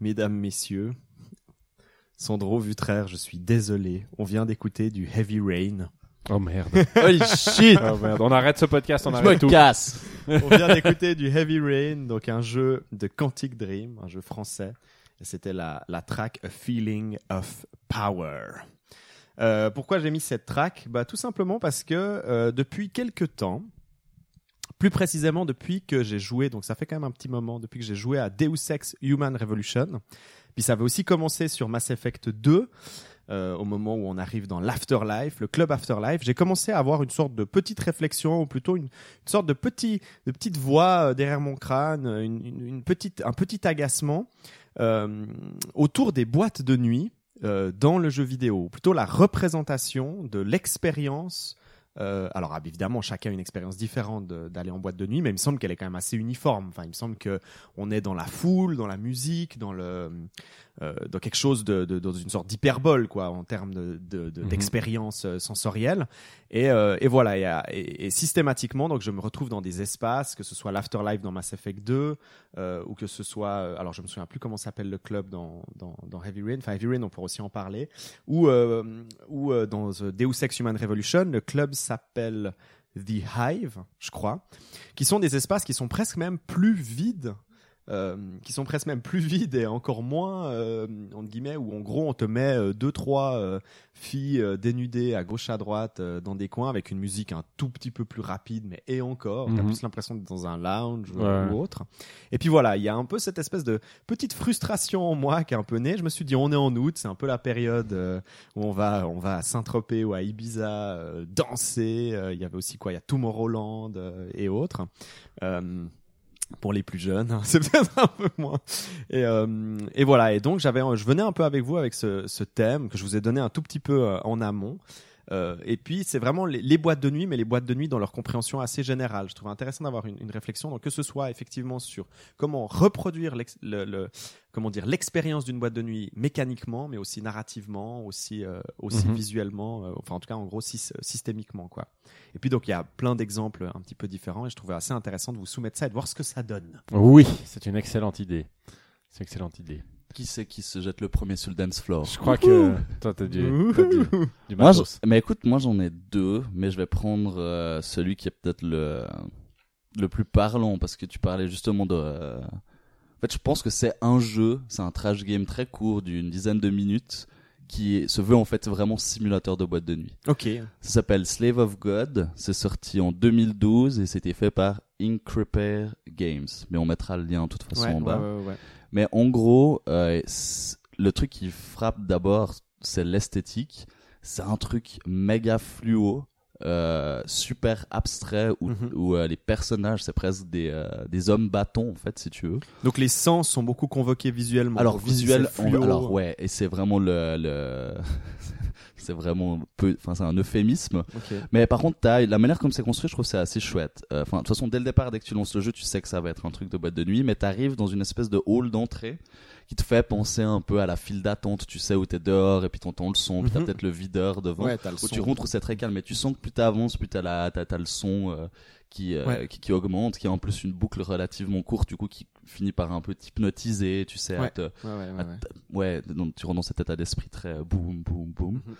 mesdames, messieurs, Sandro Vutraire, je suis désolé, on vient d'écouter du Heavy Rain. Oh merde. [laughs] Holy shit Oh merde. On arrête ce podcast, on Je arrête me tout. casse On vient d'écouter du Heavy Rain, donc un jeu de Quantic Dream, un jeu français. Et c'était la, la track A Feeling of Power. Euh, pourquoi j'ai mis cette track? Bah, Tout simplement parce que euh, depuis quelques temps, plus précisément depuis que j'ai joué, donc ça fait quand même un petit moment, depuis que j'ai joué à Deus Ex Human Revolution, puis ça avait aussi commencé sur Mass Effect 2, euh, au moment où on arrive dans l'Afterlife, le club Afterlife, j'ai commencé à avoir une sorte de petite réflexion, ou plutôt une, sorte de, petit, de petite voix euh, derrière mon crâne, une, une- petite, un petit agacement euh, autour des boîtes de nuit euh, dans le jeu vidéo, plutôt la représentation de l'expérience. Euh, alors évidemment, chacun a une expérience différente d'aller en boîte de nuit, mais il me semble qu'elle est quand même assez uniforme. Enfin, il me semble que on est dans la foule, dans la musique, dans le euh, dans quelque chose de, de- dans une sorte d'hyperbole quoi en termes de de- de- Mhm. d'expérience euh, sensorielle. Et, euh, et voilà et, à- et- et systématiquement donc je me retrouve dans des espaces que ce soit l'afterlife dans Mass Effect 2 euh, ou que ce soit alors je me souviens plus comment s'appelle le club dans, dans dans Heavy Rain. Enfin Heavy Rain on pourrait aussi en parler. Ou ou dans Deus Ex Human Revolution le club s'appelle The Hive je crois qui sont des espaces qui sont presque même plus vides qui sont presque même plus [laughs] vides et encore moins euh, entre guillemets où en gros on te met euh, deux trois euh, filles euh, dénudées à gauche à droite euh, dans des coins avec une musique un tout petit peu plus rapide mais et encore t'as Mhm. plus l'impression d'être dans un lounge ou- Ouais. ou autre et puis voilà il y a un peu cette espèce de petite frustration en moi qui est un peu née je me suis dit on est en août c'est un peu la période euh, où on va on va à Saint-Tropez ou à Ibiza euh, danser Euh, il y avait aussi quoi il y a Tomorrowland euh, et autres euh, pour les plus jeunes, [laughs] c'est peut-être un peu moins. Et, euh, et voilà. Et donc j'avais, je venais un peu avec vous avec ce, ce thème que je vous ai donné un tout petit peu euh, en amont. Euh, et puis c'est vraiment les, les boîtes de nuit, mais les boîtes de nuit dans leur compréhension assez générale. Je trouve intéressant d'avoir une, une réflexion, donc que ce soit effectivement sur comment reproduire l'ex- le, le- comment dire l'expérience d'une boîte de nuit mécaniquement, mais aussi narrativement, aussi euh, aussi Mhm. visuellement, euh, enfin en tout cas en gros sys- systémiquement quoi. Et puis donc il y a plein d'exemples un petit peu différents et je trouvais assez intéressant de vous soumettre ça et de voir ce que ça donne. Oui, c'est une excellente idée. C'est une excellente idée. Qui c'est qui se jette le premier sur le dance floor Je crois que toi, t'as du, t'as du, du Moi, je- mais écoute, moi j'en ai deux, mais je vais prendre euh, celui qui est peut-être le le plus parlant parce que tu parlais justement de. euh, En fait, je pense que c'est un jeu, c'est un trash game très court d'une dizaine de minutes qui se veut en fait vraiment simulateur de boîte de nuit. Ok. Ça s'appelle Slave of God. C'est sorti en 2012 et c'était fait par Increpair Games. Mais on mettra le lien de toute façon Ouais, en ouais, bas. ouais, ouais. Mais en gros, euh, le truc qui frappe d'abord, c'est l'esthétique. C'est un truc méga fluo, euh, super abstrait, où, Mhm. où, euh, les personnages, c'est presque des, euh, des hommes bâtons, en fait, si tu veux. Donc les sens sont beaucoup convoqués visuellement. alors, visuel, on- fluo. alors ouais, et c'est vraiment le... le... [laughs] c'est vraiment peu, enfin c'est un euphémisme. Mais par contre, t'as, la manière comme c'est construit, je trouve que c'est assez chouette. Euh, Enfin, de toute façon, dès le départ, dès que tu lances le jeu, tu sais que ça va être un truc de boîte de nuit, mais t'arrives dans une espèce de hall d'entrée qui te fait penser un peu à la file d'attente. Tu sais où t'es dehors et puis t'entends le son, puis t'as Mhm. peut-être le videur devant. Ouais, le où son. tu rentres où c'est très calme, mais tu sens que plus t'avances, plus t'as la, t'as le son euh, qui, euh, Ouais. qui, qui augmente, qui a en plus une boucle relativement courte, du coup, qui finit par un peu t'hypnotiser, tu sais, à Ouais. te, Ouais, ouais, ouais, à donc tu rentres dans cet état d'esprit très euh, boum, boum, boum. Mhm.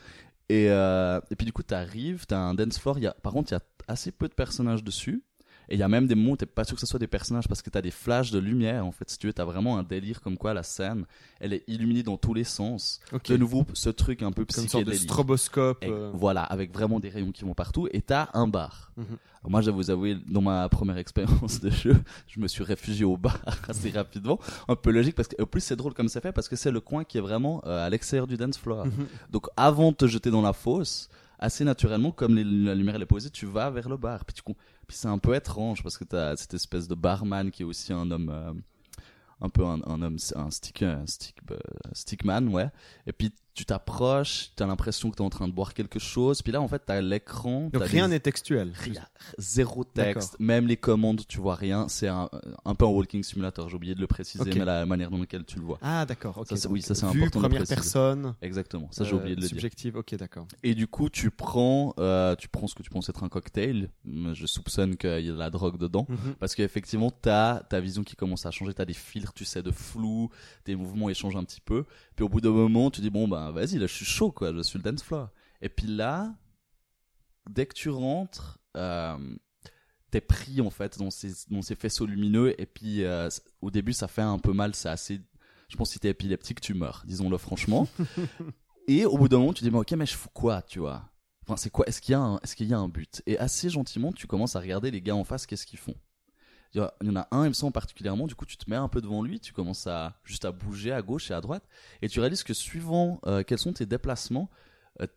Et, euh, et puis du coup, t'arrives, t'as un dance floor. Il y a, par contre, il y a assez peu de personnages dessus. Et il y a même des moments où t'es pas sûr que ce soit des personnages parce que t'as des flashs de lumière. En fait, si tu veux, t'as vraiment un délire comme quoi la scène, elle est illuminée dans tous les sens. Ok. De nouveau, ce truc un peu Comme une sorte de psychédélique. stroboscope. Et euh, Voilà, avec vraiment des rayons qui vont partout. Et t'as un bar. Mhm. Moi, je vais vous avouer, dans ma première expérience [laughs] de jeu, je me suis réfugié au bar [laughs] assez rapidement. Un peu logique parce que, en plus, c'est drôle comme c'est fait parce que c'est le coin qui est vraiment euh, à l'extérieur du dance floor. Mhm. Donc, avant de te jeter dans la fosse, assez naturellement, comme les- la lumière elle est posée, tu vas vers le bar. Puis, tu c'est un peu étrange parce que t'as cette espèce de barman qui est aussi un homme, euh, un peu un, homme, un stick, un euh, stickman, ouais. Et puis tu t'approches, t'as l'impression que t'es en train de boire quelque chose, puis là en fait t'as l'écran, Donc rien des- n'est textuel. rien, zéro texte, même les commandes tu vois rien, c'est un, un peu un walking simulator, j'ai oublié de le préciser, mais la manière dans laquelle tu le vois. Ah d'accord. ok. Ça, c'est- Donc, oui, ça, c'est important première personne. Exactement, ça j'ai oublié de le euh, dire. Subjective. Ok d'accord. Et du coup, tu prends, euh, tu prends ce que tu penses être un cocktail. Je soupçonne qu'il y a de la drogue dedans. Mhm. Parce qu'effectivement, t'as ta vision qui commence à changer, t'as des filtres, tu sais, de flou, tes mouvements échangent un petit peu. Puis au bout d'un moment, tu dis bon vas-y, là je suis chaud quoi, je suis le dance floor. Et puis là, dès que tu rentres, euh, t'es pris en fait dans ces dans ces faisceaux lumineux. Et puis euh, au début, ça fait un peu mal, c'est assez. Je pense que si t'es épileptique, tu meurs, disons-le franchement. [laughs] Et au bout d'un moment, tu dis mais ok, mais je fous quoi, tu vois? Enfin, c'est quoi Est-ce qu'il y a un, est-ce qu'il y a un but? Et assez gentiment, tu commences à regarder les gars en face, qu'est-ce qu'ils font? Il y en a un, il me semble particulièrement, du coup tu te mets un peu devant lui, tu commences à juste à bouger à gauche et à droite, et tu réalises que suivant euh, quels sont tes déplacements,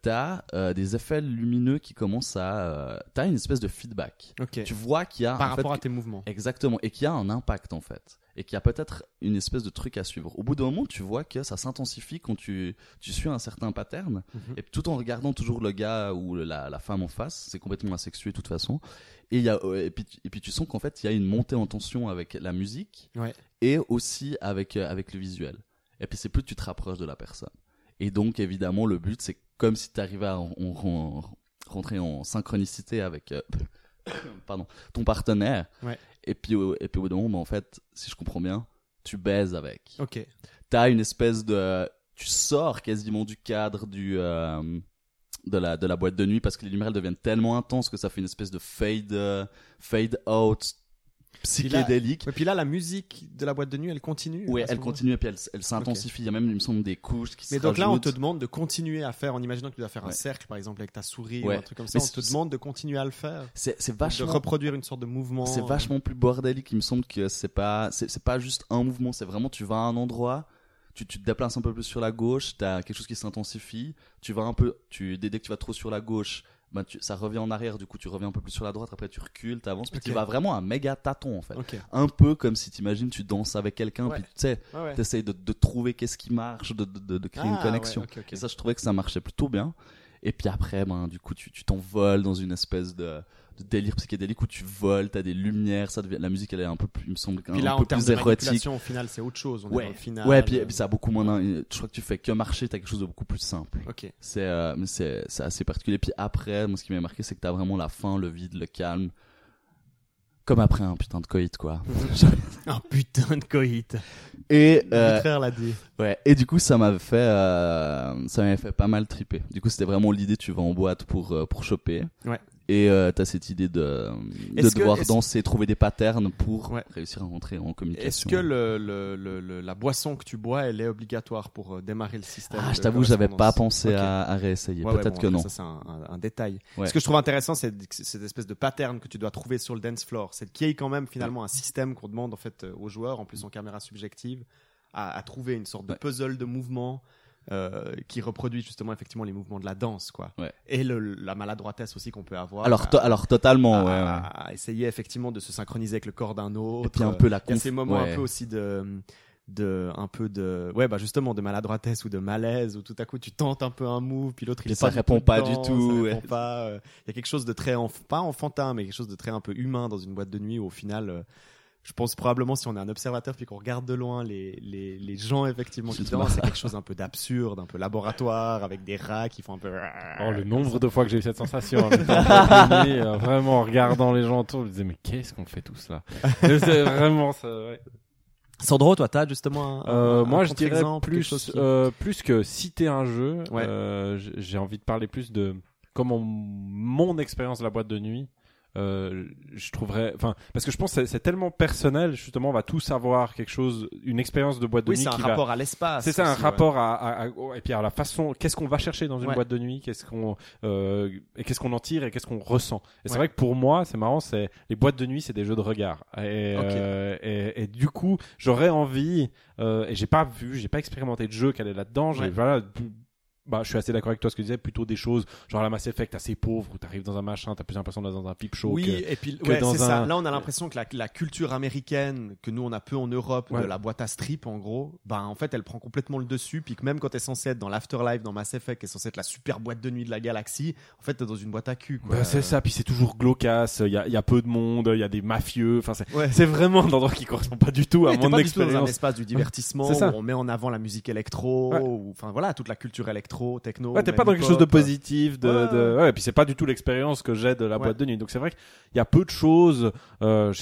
t'as euh, des effets lumineux qui commencent à... Euh, t'as une espèce de feedback. Tu vois qu'il y a... Par fait, rapport à tes mouvements. Exactement, et qu'il y a un impact en fait, et qu'il y a peut-être une espèce de truc à suivre. Au bout d'un moment, tu vois que ça s'intensifie quand tu, tu suis un certain pattern, Mhm. et tout en regardant toujours le gars ou la, la femme en face, c'est complètement asexué de toute façon. Et, il y a, euh, et, puis, et puis tu sens qu'en fait, il y a une montée en tension avec la musique, Ouais. et aussi avec, euh, avec le visuel. Et puis c'est plus tu te rapproches de la personne. Et donc évidemment, le but, c'est comme si tu arrivais à en- en- rentrer en synchronicité avec... euh, [coughs] pardon, ton partenaire. Ouais. Et puis, et puis au bout d'un moment, en fait, si je comprends bien, tu baises avec. Ok. T'as une espèce de, tu sors quasiment du cadre du euh, de la de la boîte de nuit parce que les lumières elles deviennent tellement intenses que ça fait une espèce de fade euh, fade out psychédélique. Et puis là, la musique de la boîte de nuit, elle continue. Oui, elle continue et puis elle, elle s'intensifie. Il y a même, il me semble, des couches qui Mais se donc là, on te rajoutent. demande de continuer à faire, en imaginant que tu dois faire un Ouais. cercle, par exemple, avec ta souris Ouais. ou un truc comme ça, Mais on te demande de continuer à le faire. C'est c'est De vachement reproduire une sorte de mouvement. C'est vachement plus bordélique. Il me semble que c'est pas, c'est pas juste un mouvement. C'est vraiment, tu vas à un endroit, tu, tu te déplaces un peu plus sur la gauche, t'as quelque chose qui s'intensifie. Tu vas un peu, tu, dès que tu vas trop sur la gauche, ben tu, ça revient en arrière. Du coup, tu reviens un peu plus sur la droite. Après, tu recules, t'avances. Puis Ok. tu vas vraiment à méga tâton en fait. Un peu comme si t'imagines, tu danses avec quelqu'un, Ouais. puis tu sais, Ouais, ouais. t'essayes de, de trouver qu'est-ce qui marche, de, de, créer une Ah, connexion. Et ça, je trouvais que ça marchait plutôt bien. Et puis après, ben, du coup, tu tu t'envoles dans une espèce de, de délire psychédélique où tu voles, t'as des lumières, ça devient, la musique, elle est un peu plus, il me semble, un Puis là, en peu termes plus de érotique. au final, c'est autre chose. On est dans Ouais, le final. ouais, puis, euh, et puis ça a beaucoup moins, je crois que tu fais que marcher, t'as quelque chose de beaucoup plus simple. Ok. C'est, euh, c'est, assez particulier. Puis après, moi, ce qui m'a marqué, c'est que t'as vraiment la fin, le vide, le calme. Comme après un putain de coït, quoi. [laughs] Un putain de coït. Et, euh, frère l'a dit. Ouais, et du coup, ça m'avait fait, euh, ça m'avait fait pas mal triper. Du coup, c'était vraiment l'idée, tu vas en boîte pour, euh, pour choper. Ouais. Et euh, t'as cette idée de, de que- devoir danser, trouver des patterns pour Ouais. réussir à rentrer en communication. Est-ce que le, le, le, le- la boisson que tu bois, elle est obligatoire pour euh, démarrer le système Ah, je t'avoue, j'avais pas pensé à, à réessayer. Ouais, ouais, Peut-être bon, que non. Ça, c'est un, un- un détail. Ce que je trouve intéressant, c'est cette espèce de pattern que tu dois trouver sur le dance floor. C'est qu'il y ait quand même finalement un système qu'on demande en fait euh, aux joueurs, en plus en caméra subjective, à, à trouver une sorte de puzzle de mouvements euh, qui reproduit justement effectivement les mouvements de la danse, quoi. Ouais. Et le, la maladroitesse aussi qu'on peut avoir. Alors, à- alors totalement, à, ouais, ouais. à essayer effectivement de se synchroniser avec le corps d'un autre. Et puis un peu la Il y a conf- ces moments un peu aussi de de un peu de ouais bah justement de maladroitesse ou de malaise où tout à coup tu tentes un peu un move puis l'autre il est ça pas répond pas dedans, du tout, ça ouais. répond pas euh, il y a quelque chose de très enf- pas enfantin mais quelque chose de très un peu humain dans une boîte de nuit où au final euh, je pense probablement si on est un observateur puis qu'on regarde de loin les, les, les gens effectivement qui C'est dansent marrant. c'est quelque chose un peu d'absurde un peu laboratoire avec des rats qui font un peu Oh, le [laughs] nombre de fois que j'ai eu cette sensation, nuit, euh, vraiment en regardant les gens autour, je me disais mais qu'est-ce qu'on fait tous là? [laughs] C'est vraiment ça. Ouais. Sandro toi t'as justement un, Euh, un- moi, un je dirais plus, qui- euh, plus que citer un jeu. Ouais. euh, j'ai envie de parler plus de comment mon expérience de la boîte de nuit. Euh, je trouverais, enfin, parce que je pense que c'est- tellement personnel. Justement, on va tous avoir quelque chose, une expérience de boîte de oui nuit c'est un qui va- rapport à l'espace C'est ça, un ouais. rapport à, à- à- au- et puis à la façon, qu'est-ce qu'on va chercher dans une Ouais. boîte de nuit, qu'est-ce qu'on, euh, et qu'est-ce qu'on en tire et qu'est-ce qu'on ressent. Et c'est vrai que pour moi, c'est marrant, c'est les boîtes de nuit, c'est des jeux de regard. Et, euh, et, et du coup, j'aurais envie, euh, et j'ai pas vu, j'ai pas expérimenté de jeu qu'elle est là-dedans. Voilà, bah, je suis assez d'accord avec toi ce que tu disais, plutôt des choses genre la Mass Effect assez pauvre où t'arrives dans un machin, t'as plus l'impression d'être dans un peep show. Oui, que- et puis ouais, c'est ça. Là, on a l'impression que la, la culture américaine que nous on a peu en Europe, Ouais. de la boîte à strip en gros, ben en fait elle prend complètement le dessus. Puis que même quand t'es censé être dans l'afterlife, dans Mass Effect, qui est censé être la super boîte de nuit de la galaxie, en fait t'es dans une boîte à cul. Bah, c'est ça, puis c'est toujours glaucasse, il y a, il y a peu de monde, il y a des mafieux, enfin c'est Ouais. c'est vraiment un endroit qui correspond pas du tout à mon pas du tout dans un expérience. espace du divertissement où on met en avant la musique électro, enfin voilà toute la culture électro, techno. Ouais, t'es pas dans quelque chose de positif, de, Ouais, de... ouais, et puis c'est pas du tout l'expérience que j'ai de la boîte de nuit. Donc c'est vrai qu'il y a peu de choses. Euh,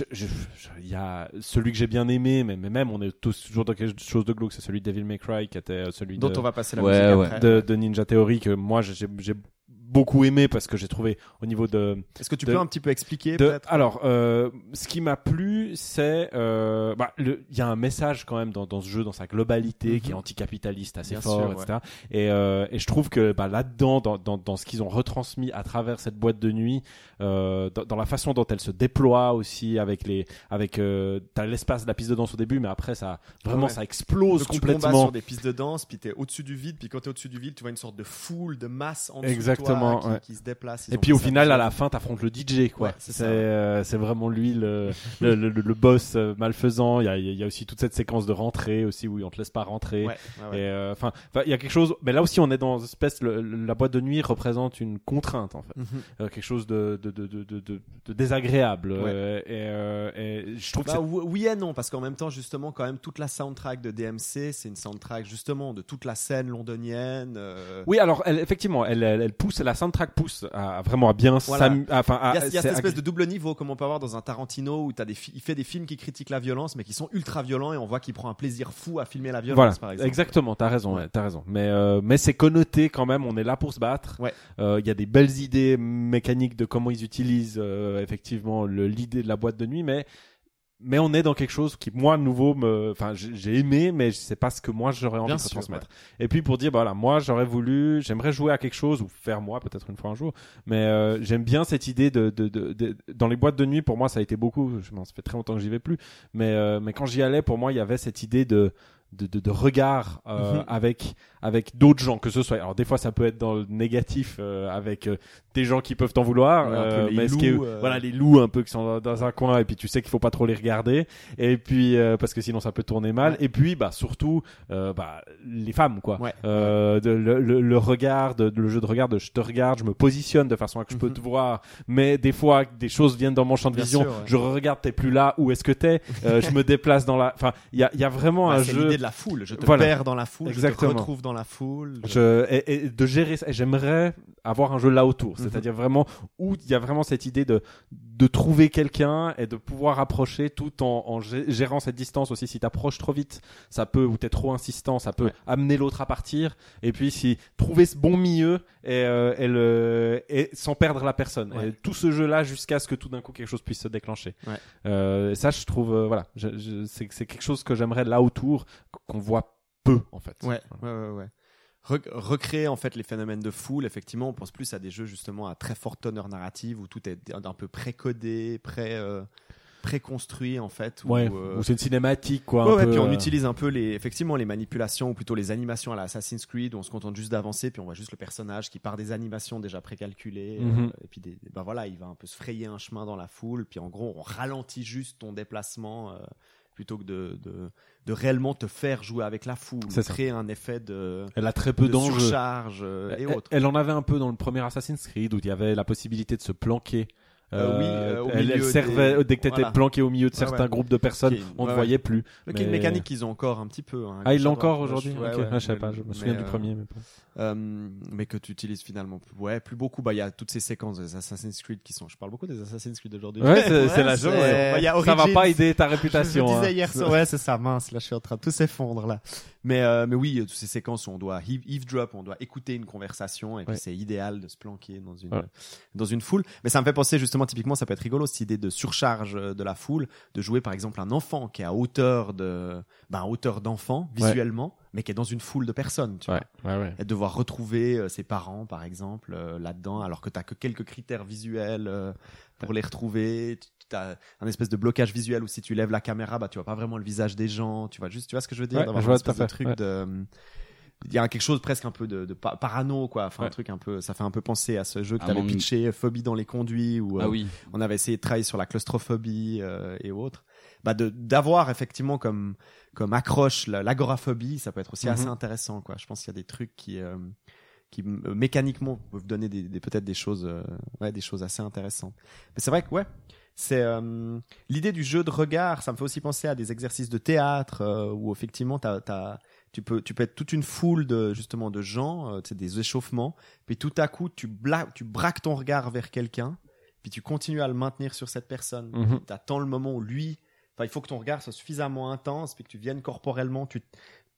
il y a celui que j'ai bien aimé, mais, mais même on est tous toujours dans quelque chose de glauque, c'est celui de Devil May Cry qui était euh, celui Dont de, on va passer la musique après. de, de Ninja Theory que moi j'ai j'ai beaucoup aimé parce que j'ai trouvé au niveau de Est-ce que tu de- peux un petit peu expliquer de- alors, euh, ce qui m'a plu, c'est euh, bah, le- il y a un message quand même dans, dans ce jeu, dans sa globalité, Mhm. qui est anticapitaliste assez Bien fort, sûr, etc. Et, euh, et je trouve que bah, là-dedans, dans, dans, dans ce qu'ils ont retransmis à travers cette boîte de nuit, euh, dans, dans la façon dont elle se déploie aussi, avec les, avec, euh, t'as l'espace de la piste de danse au début, mais après ça, vraiment, Ouais. ça explose Donc, tu complètement. sur des pistes de danse, puis t'es au-dessus du vide, puis quand t'es au-dessus du vide, tu vois une sorte de foule, de masse en dessous Exactement, de toi, qui, ouais. qui se déplace. Et puis au final, à la fin, t'affrontes le DJ, quoi. Ouais, c'est euh, c'est vraiment lui le, le, le, le- le boss euh, malfaisant. Il y a, il y a aussi toute cette séquence de rentrée aussi où on te laisse pas rentrer. Ouais. Et euh, enfin, il y a quelque chose. Mais là aussi, on est dans une espèce. la boîte de nuit représente une contrainte en fait, Mhm. Euh, quelque chose de de, de, de, de, de- de désagréable. et, et je trouve Bah, oui et non, parce qu'en même temps, justement, quand même, toute la soundtrack de DMC, c'est une soundtrack justement de toute la scène londonienne. oui, alors elle, effectivement, elle, elle, elle pousse, la soundtrack pousse à, à vraiment à bien Voilà. à- Enfin, Il y a, il y a c'est cette espèce agré- de double niveau, comme on peut avoir dans un Tarantino, où as des il fait des films qui critiquent la violence, mais qui sont ultra violents, et on voit qu'il prend un plaisir fou à filmer la violence, Voilà, par exemple. exactement, t'as raison, Ouais. t'as raison. Mais euh, mais c'est connoté quand même. On est là pour se battre. Ouais. Euh, Il y a des belles idées mécaniques de comment ils utilisent euh, effectivement l'idée de la boîte de nuit, mais mais on est dans quelque chose qui moi nouveau me, enfin j'ai aimé, mais c'est pas ce que moi j'aurais envie Bien de sûr, transmettre. Et puis pour dire bah, voilà, moi j'aurais voulu, j'aimerais jouer à quelque chose ou faire moi peut-être une fois un jour, mais euh, j'aime bien cette idée de, de, de, de- dans les boîtes de nuit. Pour moi ça a été beaucoup. Je m'en ça fait très longtemps que j'y vais plus, mais euh, mais quand j'y allais, pour moi il y avait cette idée de de, de, de regard euh, Mhm. avec avec d'autres gens que ce soit alors des fois ça peut être dans le négatif euh, avec euh, des gens qui peuvent t'en vouloir Ouais, euh, mais ce qui est- euh. voilà les loups un peu qui sont dans, un coin et puis tu sais qu'il faut pas trop les regarder et puis euh, parce que sinon ça peut tourner mal Ouais. et puis bah surtout euh, bah les femmes quoi Ouais. euh, de, le, le, le regard de, le jeu de regard de je te regarde je me positionne de façon à que je peux Mhm. te voir mais des fois des choses viennent dans mon champ de Bien vision sûr, je regarde t'es plus là où est-ce que t'es Euh, je me déplace dans la enfin il y a, y a vraiment Bah, un jeu de la foule. Je te Voilà. perds dans la foule, Exactement. je te retrouve dans la foule. je, et, et de gérer ça. J'aimerais avoir un jeu là autour, Mhm. c'est-à-dire vraiment où il y a vraiment cette idée de de trouver quelqu'un et de pouvoir approcher tout en, en gé- gérant cette distance aussi. Si t'approches trop vite, ça peut ou t'es trop insistant, ça peut Ouais. amener l'autre à partir. Et puis si trouver ce bon milieu et, euh, et, le- et sans perdre la personne. Ouais. Et tout ce jeu-là jusqu'à ce que tout d'un coup quelque chose puisse se déclencher. Ouais. Euh, et ça, je trouve, euh, voilà, c'est quelque chose que j'aimerais là autour qu'on voit peu en fait. Ouais, ouais, ouais, ouais. Re- recréer en fait les phénomènes de foule, effectivement, on pense plus à des jeux justement à très forte teneur narrative où tout est un peu précodé, pré euh, préconstruit en fait. Ouais, euh, c'est une cinématique quoi. Ouais, un ouais, peu, puis on euh, utilise un peu les, effectivement, les manipulations ou plutôt les animations à la Assassin's Creed où on se contente juste d'avancer puis on voit juste le personnage qui part des animations déjà précalculées Mhm. et puis des, ben voilà, il va un peu se frayer un chemin dans la foule puis en gros on ralentit juste ton déplacement plutôt que de, de, de réellement te faire jouer avec la foule, ça. créer un effet de, Elle a très peu de d'enjeux. surcharge euh, et Elle, autres. elle en avait un peu dans le premier Assassin's Creed où il y avait la possibilité de se planquer. Euh, oui, euh, au elle, elle milieu servait des- dès que t'étais voilà. planqué au milieu de certains ouais. groupes de personnes, on ne ouais, voyait plus. Le est une mais- mécanique qu'ils ont encore un petit peu. hein, Ah, ils l'ont encore aujourd'hui. gauche, Ok, ouais, ouais, [laughs] ah, je sais mais- pas, je me mais, souviens du euh, premier. Mais... pas. Euh, mais que tu utilises finalement ouais plus beaucoup bah il y a toutes ces séquences des Assassin's Creed qui sont je parle beaucoup des Assassin's Creed aujourd'hui Ouais, c'est la chose. bah, Ça va pas aider ta je réputation. me disais hein. hier soir ouais c'est ça mince là je suis en train de tout s'effondre là mais euh, mais oui toutes ces séquences où on doit eave- eavesdrop on doit écouter une conversation et puis Ouais. c'est idéal de se planquer dans une dans une foule. Mais ça me fait penser justement typiquement ça peut être rigolo cette idée de surcharge euh, de la foule de jouer par exemple un enfant qui est à hauteur de ben à hauteur d'enfant Ouais. visuellement mais qui est dans une foule de personnes tu vois. Ouais, ouais, et devoir retrouver euh, ses parents par exemple euh, là-dedans alors que tu que quelques critères visuels euh, pour les retrouver as un espèce de blocage visuel où si tu lèves la caméra bah tu vois pas vraiment le visage des gens tu vois juste tu vois ce que je veux dire? Ouais, d'avoir je un vois tout à espèce de fait, truc ouais. de il y a quelque chose presque un peu de, de pa- parano quoi enfin un truc un peu ça fait un peu penser à ce jeu que tu avais pitché phobie dans les conduits ou Ah oui. on avait essayé de travailler sur la claustrophobie euh, et autres bah de d'avoir effectivement comme comme accroche la- l'agoraphobie ça peut être aussi Mhm. assez intéressant quoi je pense qu'il y a des trucs qui euh, qui euh, mécaniquement peuvent donner des, des- peut-être des choses euh, ouais des choses assez intéressantes mais c'est vrai que ouais c'est euh, l'idée du jeu de regard ça me fait aussi penser à des exercices de théâtre euh, où effectivement t'as, t'as, tu peux tu peux être toute une foule de justement de gens euh, tu sais, des échauffements puis tout à coup tu bla- tu braques ton regard vers quelqu'un puis tu continues à le maintenir sur cette personne Mhm. tu attends le moment où lui enfin il faut que ton regard soit suffisamment intense puis que tu viennes corporellement tu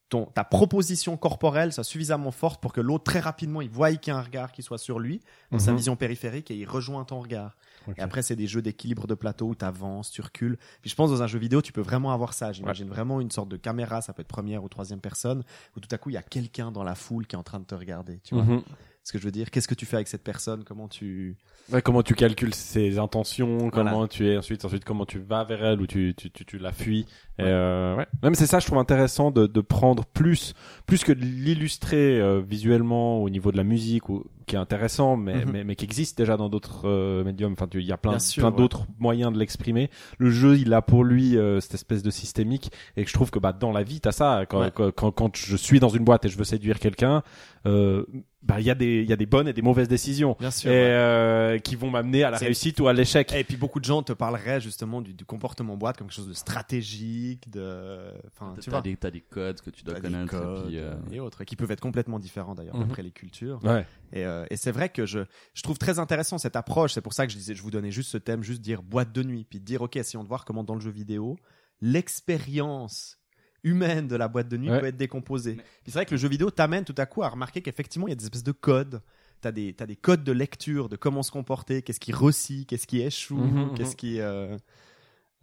ton, ta proposition corporelle soit suffisamment forte pour que l'autre très rapidement il voie qu'il y a un regard qui soit sur lui dans sa Mhm. vision périphérique et il rejoint ton regard et après, c'est des jeux d'équilibre de plateau où tu avances, tu recules. Puis je pense dans un jeu vidéo, tu peux vraiment avoir ça. J'imagine vraiment une sorte de caméra, ça peut être première ou troisième personne, où tout à coup, il y a quelqu'un dans la foule qui est en train de te regarder. Tu vois Mhm. Ce que je veux dire Qu'est-ce que tu fais avec cette personne? Comment tu... Ouais, comment tu calcules ses intentions, Voilà. comment tu es ensuite, ensuite comment tu vas vers elle ou tu, tu, tu, tu la fuis? Et euh, ouais. Même c'est ça, je trouve intéressant de, de prendre plus, plus que de l'illustrer euh, visuellement au niveau de la musique ou qui est intéressant, mais, Mhm. mais, mais qui existe déjà dans d'autres euh, médiums. Enfin, il y a plein, sûr, plein ouais. d'autres moyens de l'exprimer. Le jeu, il a pour lui euh, cette espèce de systémique et que je trouve que bah dans la vie, t'as ça. Quand, Ouais. quand, quand, quand je suis dans une boîte et je veux séduire quelqu'un, euh, bah il y a des, il y a des bonnes et des mauvaises décisions Bien sûr. et ouais. euh, qui vont m'amener à la réussite ou à l'échec. Et puis beaucoup de gens te parleraient justement du, du comportement boîte comme quelque chose de stratégique, de... Enfin, tu T'as vois des, t'as des codes que tu dois connaître. codes, et puis, euh, et autres, qui peuvent être complètement différents d'ailleurs, Mhm. d'après les cultures. Ouais. Et, euh, et c'est vrai que je, je trouve très intéressant cette approche. C'est pour ça que je disais, je vous donnais juste ce thème, juste dire boîte de nuit, puis dire, ok, essayons de voir comment dans le jeu vidéo, l'expérience humaine de la boîte de nuit Ouais. peut être décomposée. Mais- Puis c'est vrai que le jeu vidéo t'amène tout à coup à remarquer qu'effectivement il y a des espèces de codes. T'as des, t'as des codes de lecture de comment se comporter, qu'est-ce qui réussit, qu'est-ce qui échoue, Mhm, mhm. qu'est-ce qui. euh,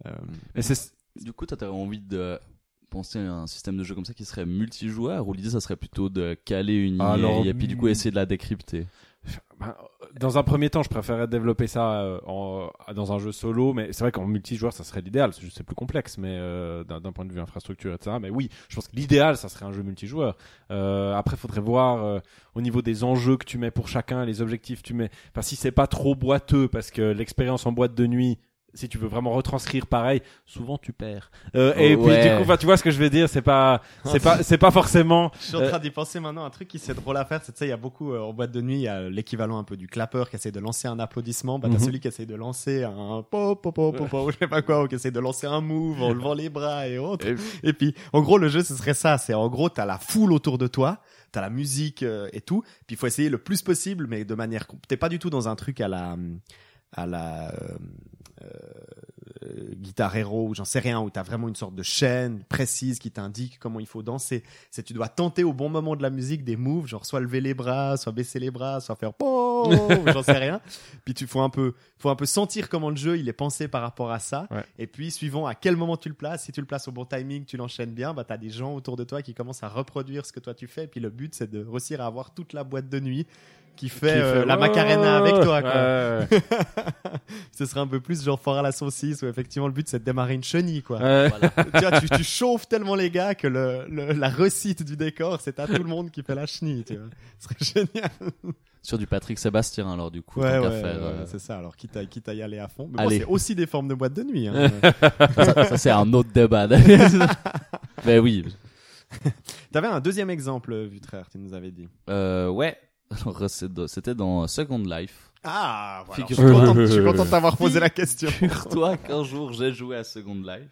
euh, Et c'est Du coup, t'as envie de penser à un système de jeu comme ça qui serait multijoueur ou l'idée ça serait plutôt de caler une IA Alors, et puis du coup mm, essayer de la décrypter? Ben, dans un premier temps, je préférerais développer ça euh, en, dans un jeu solo, mais c'est vrai qu'en multijoueur, ça serait l'idéal. C'est plus complexe, mais euh, d'un d'un point de vue infrastructure, etc. Mais oui, je pense que l'idéal, ça serait un jeu multijoueur. Euh, après, faudrait voir euh, au niveau des enjeux que tu mets pour chacun, les objectifs que tu mets. Enfin, si c'est pas trop boiteux, parce que l'expérience en boîte de nuit. Si tu veux vraiment retranscrire pareil, souvent tu perds. Euh, et puis Ouais. du coup, enfin, tu vois ce que je veux dire, c'est pas, c'est pas, c'est pas forcément. Je suis en train d'y penser maintenant. Un truc qui serait drôle à faire, c'est tu sais, il y a beaucoup euh, en boîte de nuit, il y a l'équivalent un peu du clapper qui essaie de lancer un applaudissement. Bah, t'as Mhm. celui qui essaie de lancer un pop, pop, pop, pop, pop, ou je sais pas quoi, ou qui essaie de lancer un move en levant les bras et autres. Et puis, en gros, le jeu, ce serait ça. C'est en gros, t'as la foule autour de toi, t'as la musique euh, et tout. Puis il faut essayer le plus possible, mais de manière, t'es pas du tout dans un truc à la, à la euh, euh, guitare héros ou j'en sais rien où t'as vraiment une sorte de chaîne précise qui t'indique comment il faut danser. C'est tu dois tenter au bon moment de la musique des moves, genre soit lever les bras, soit baisser les bras, soit faire po, j'en sais rien. [laughs] Puis tu faut un peu, faut un peu sentir comment le jeu il est pensé par rapport à ça. Ouais. Et puis suivant à quel moment tu le places, si tu le places au bon timing, tu l'enchaînes bien, bah t'as des gens autour de toi qui commencent à reproduire ce que toi tu fais. Et puis le but c'est de réussir à avoir toute la boîte de nuit qui fait, Qui euh, fait, la Macarena avec toi. Quoi. [laughs] Ce serait un peu plus genre fort à la saucisse où effectivement le but c'est de démarrer une chenille quoi. ouais. tu, vois, tu, tu chauffes tellement les gars que le, le- la recite du décor c'est à tout le monde qui fait la chenille. Tu vois. Ce serait génial. sur du Patrick Sébastien alors du coup Ouais, ouais, qu'à faire ouais, euh, c'est ça. Alors quitte à, quitte à y aller à fond. Mais bon, c'est aussi des formes de boîte de nuit. Hein. [laughs] ça, ça, c'est un autre débat [laughs] mais oui T'avais un deuxième exemple, Vutraire, tu nous avais dit. euh, ouais [laughs] alors c'était dans Second Life Ah, voilà. [laughs] Je suis content, je suis content de t'avoir posé la question. figure-toi qu'un jour j'ai joué à Second Life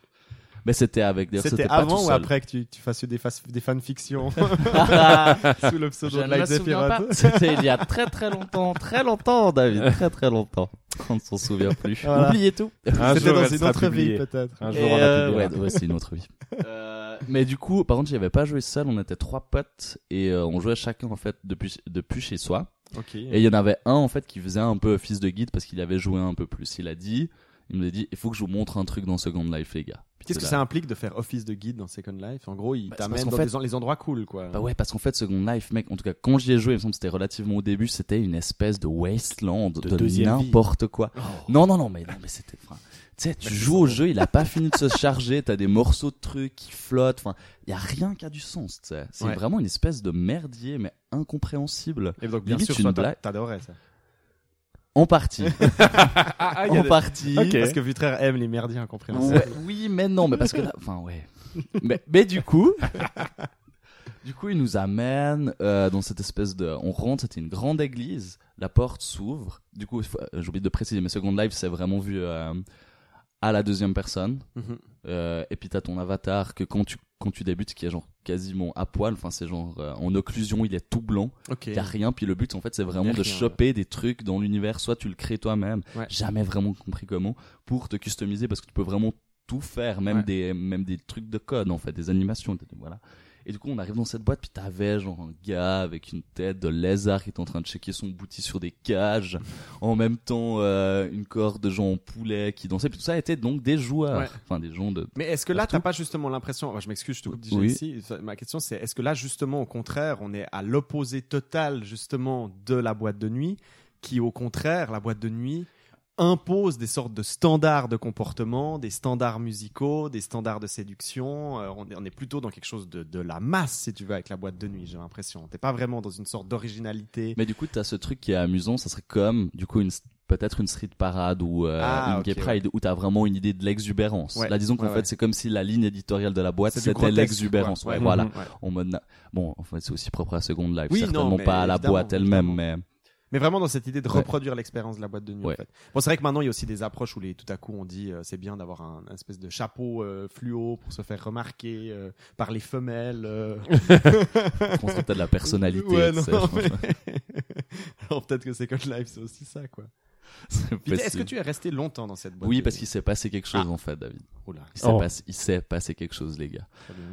mais c'était avec d'ailleurs C'était pas avant tout ou seul. après que tu, tu fasses des, fas- des fanfictions [laughs] [laughs] sous le Je pseudo de ne Light me souviens pas. Zephyroth [laughs] C'était il y a très très longtemps, très longtemps, David, très très longtemps. On ne s'en souvient plus. Voilà. Oubliez tout. C'était dans une autre vie peut-être. Un jour, on euh, publiera. ouais, ouais, c'est une autre vie. Euh, mais du coup, par contre, j'y avais pas joué seul. On était trois potes et euh, on jouait chacun en fait depuis depuis chez soi. Ok. Et il y en avait un en fait qui faisait un peu office de guide parce qu'il avait joué un peu plus. Il a dit, il me dit, il faut que je vous montre un truc dans Second Life, les gars. Qu'est-ce que ça implique de faire office de guide dans Second Life? En gros, il Bah, t'amène dans fait- des en- les endroits cool, quoi. Bah ouais, parce qu'en fait, Second Life, mec, en tout cas, quand j'y ai joué, il me semble que c'était relativement au début, c'était une espèce de wasteland de, n'importe quoi. Non, non, non, mais non, mais c'était. enfin, sais, tu joues au jeu, il a pas fini de se [laughs] charger, t'as des morceaux de trucs qui flottent, enfin, il y a rien qui a du sens, tu sais. C'est Ouais. vraiment une espèce de merdier, mais incompréhensible. Et donc, bien Limite sûr, t'adorais ça. En partie. [laughs] Ah, en partie. Parce que Vutraire aime les merdiers incompréhensibles. Ouais, oui, mais non, mais parce que là, enfin, ouais. Mais, mais du coup, [laughs] du coup, il nous amène euh, dans cette espèce de, on rentre, c'était une grande église, la porte s'ouvre. Du coup, euh, j'ai oublié de préciser, mais Second Life, c'est vraiment vu euh, à la deuxième personne. Mhm. Euh, et puis t'as ton avatar que quand tu quand tu débutes, qui est genre quasiment à poil, enfin c'est genre euh, en occlusion, il est tout blanc. Il y a rien, puis le but en fait c'est vraiment de rien, choper des trucs dans l'univers, soit tu le crées toi-même, Ouais. jamais vraiment compris comment, pour te customiser parce que tu peux vraiment tout faire, même Ouais. des même des trucs de code en fait, des animations, voilà. Et du coup on arrive dans cette boîte, puis t'avais genre un gars avec une tête de lézard qui est en train de checker son bouti sur des cages, en même temps euh, une corde de gens en poulet qui dansaient, puis tout ça était donc des joueurs, Ouais. enfin des gens de Mais est-ce que là, t'as pas justement l'impression, enfin, je m'excuse, je te coupe déjà Oui. ici. Ma question, c'est est-ce que là, justement, au contraire, on est à l'opposé total, justement, de la boîte de nuit, qui, au contraire, la boîte de nuit impose des sortes de standards de comportement, des standards musicaux, des standards de séduction. Euh, on, est, on est plutôt dans quelque chose de, de la masse, si tu veux, avec la boîte de nuit, j'ai l'impression. T'es pas vraiment dans une sorte d'originalité. Mais du coup, t'as ce truc qui est amusant, ça serait comme, du coup, une, peut-être une street parade ou euh, Ah, une gay pride où t'as vraiment une idée de l'exubérance. Ouais, Là, disons qu'en ouais, fait, c'est comme si la ligne éditoriale de la boîte, c'était l'exubérance. voilà. Mode, na- bon, en fait, c'est aussi propre à Second Life. Oui, certainement pas à la boîte elle-même, mais Mais vraiment dans cette idée de Ouais. reproduire l'expérience de la boîte de nuit. Ouais. En fait. Bon, c'est vrai que maintenant il y a aussi des approches où les, tout à coup on dit euh, c'est bien d'avoir un, un espèce de chapeau euh, fluo pour se faire remarquer euh, par les femelles. euh. on serait peut-être la personnalité. Ouais, tu non, sais, [laughs] mais- [laughs] Alors peut-être que Second Life c'est aussi ça quoi. [laughs] c'est Est-ce que tu es resté longtemps dans cette boîte Oui, de parce qu'il s'est passé quelque chose, Ah. en fait, David. Oula, Il s'est Oh. passé, il s'est passé quelque chose, les gars. très bien.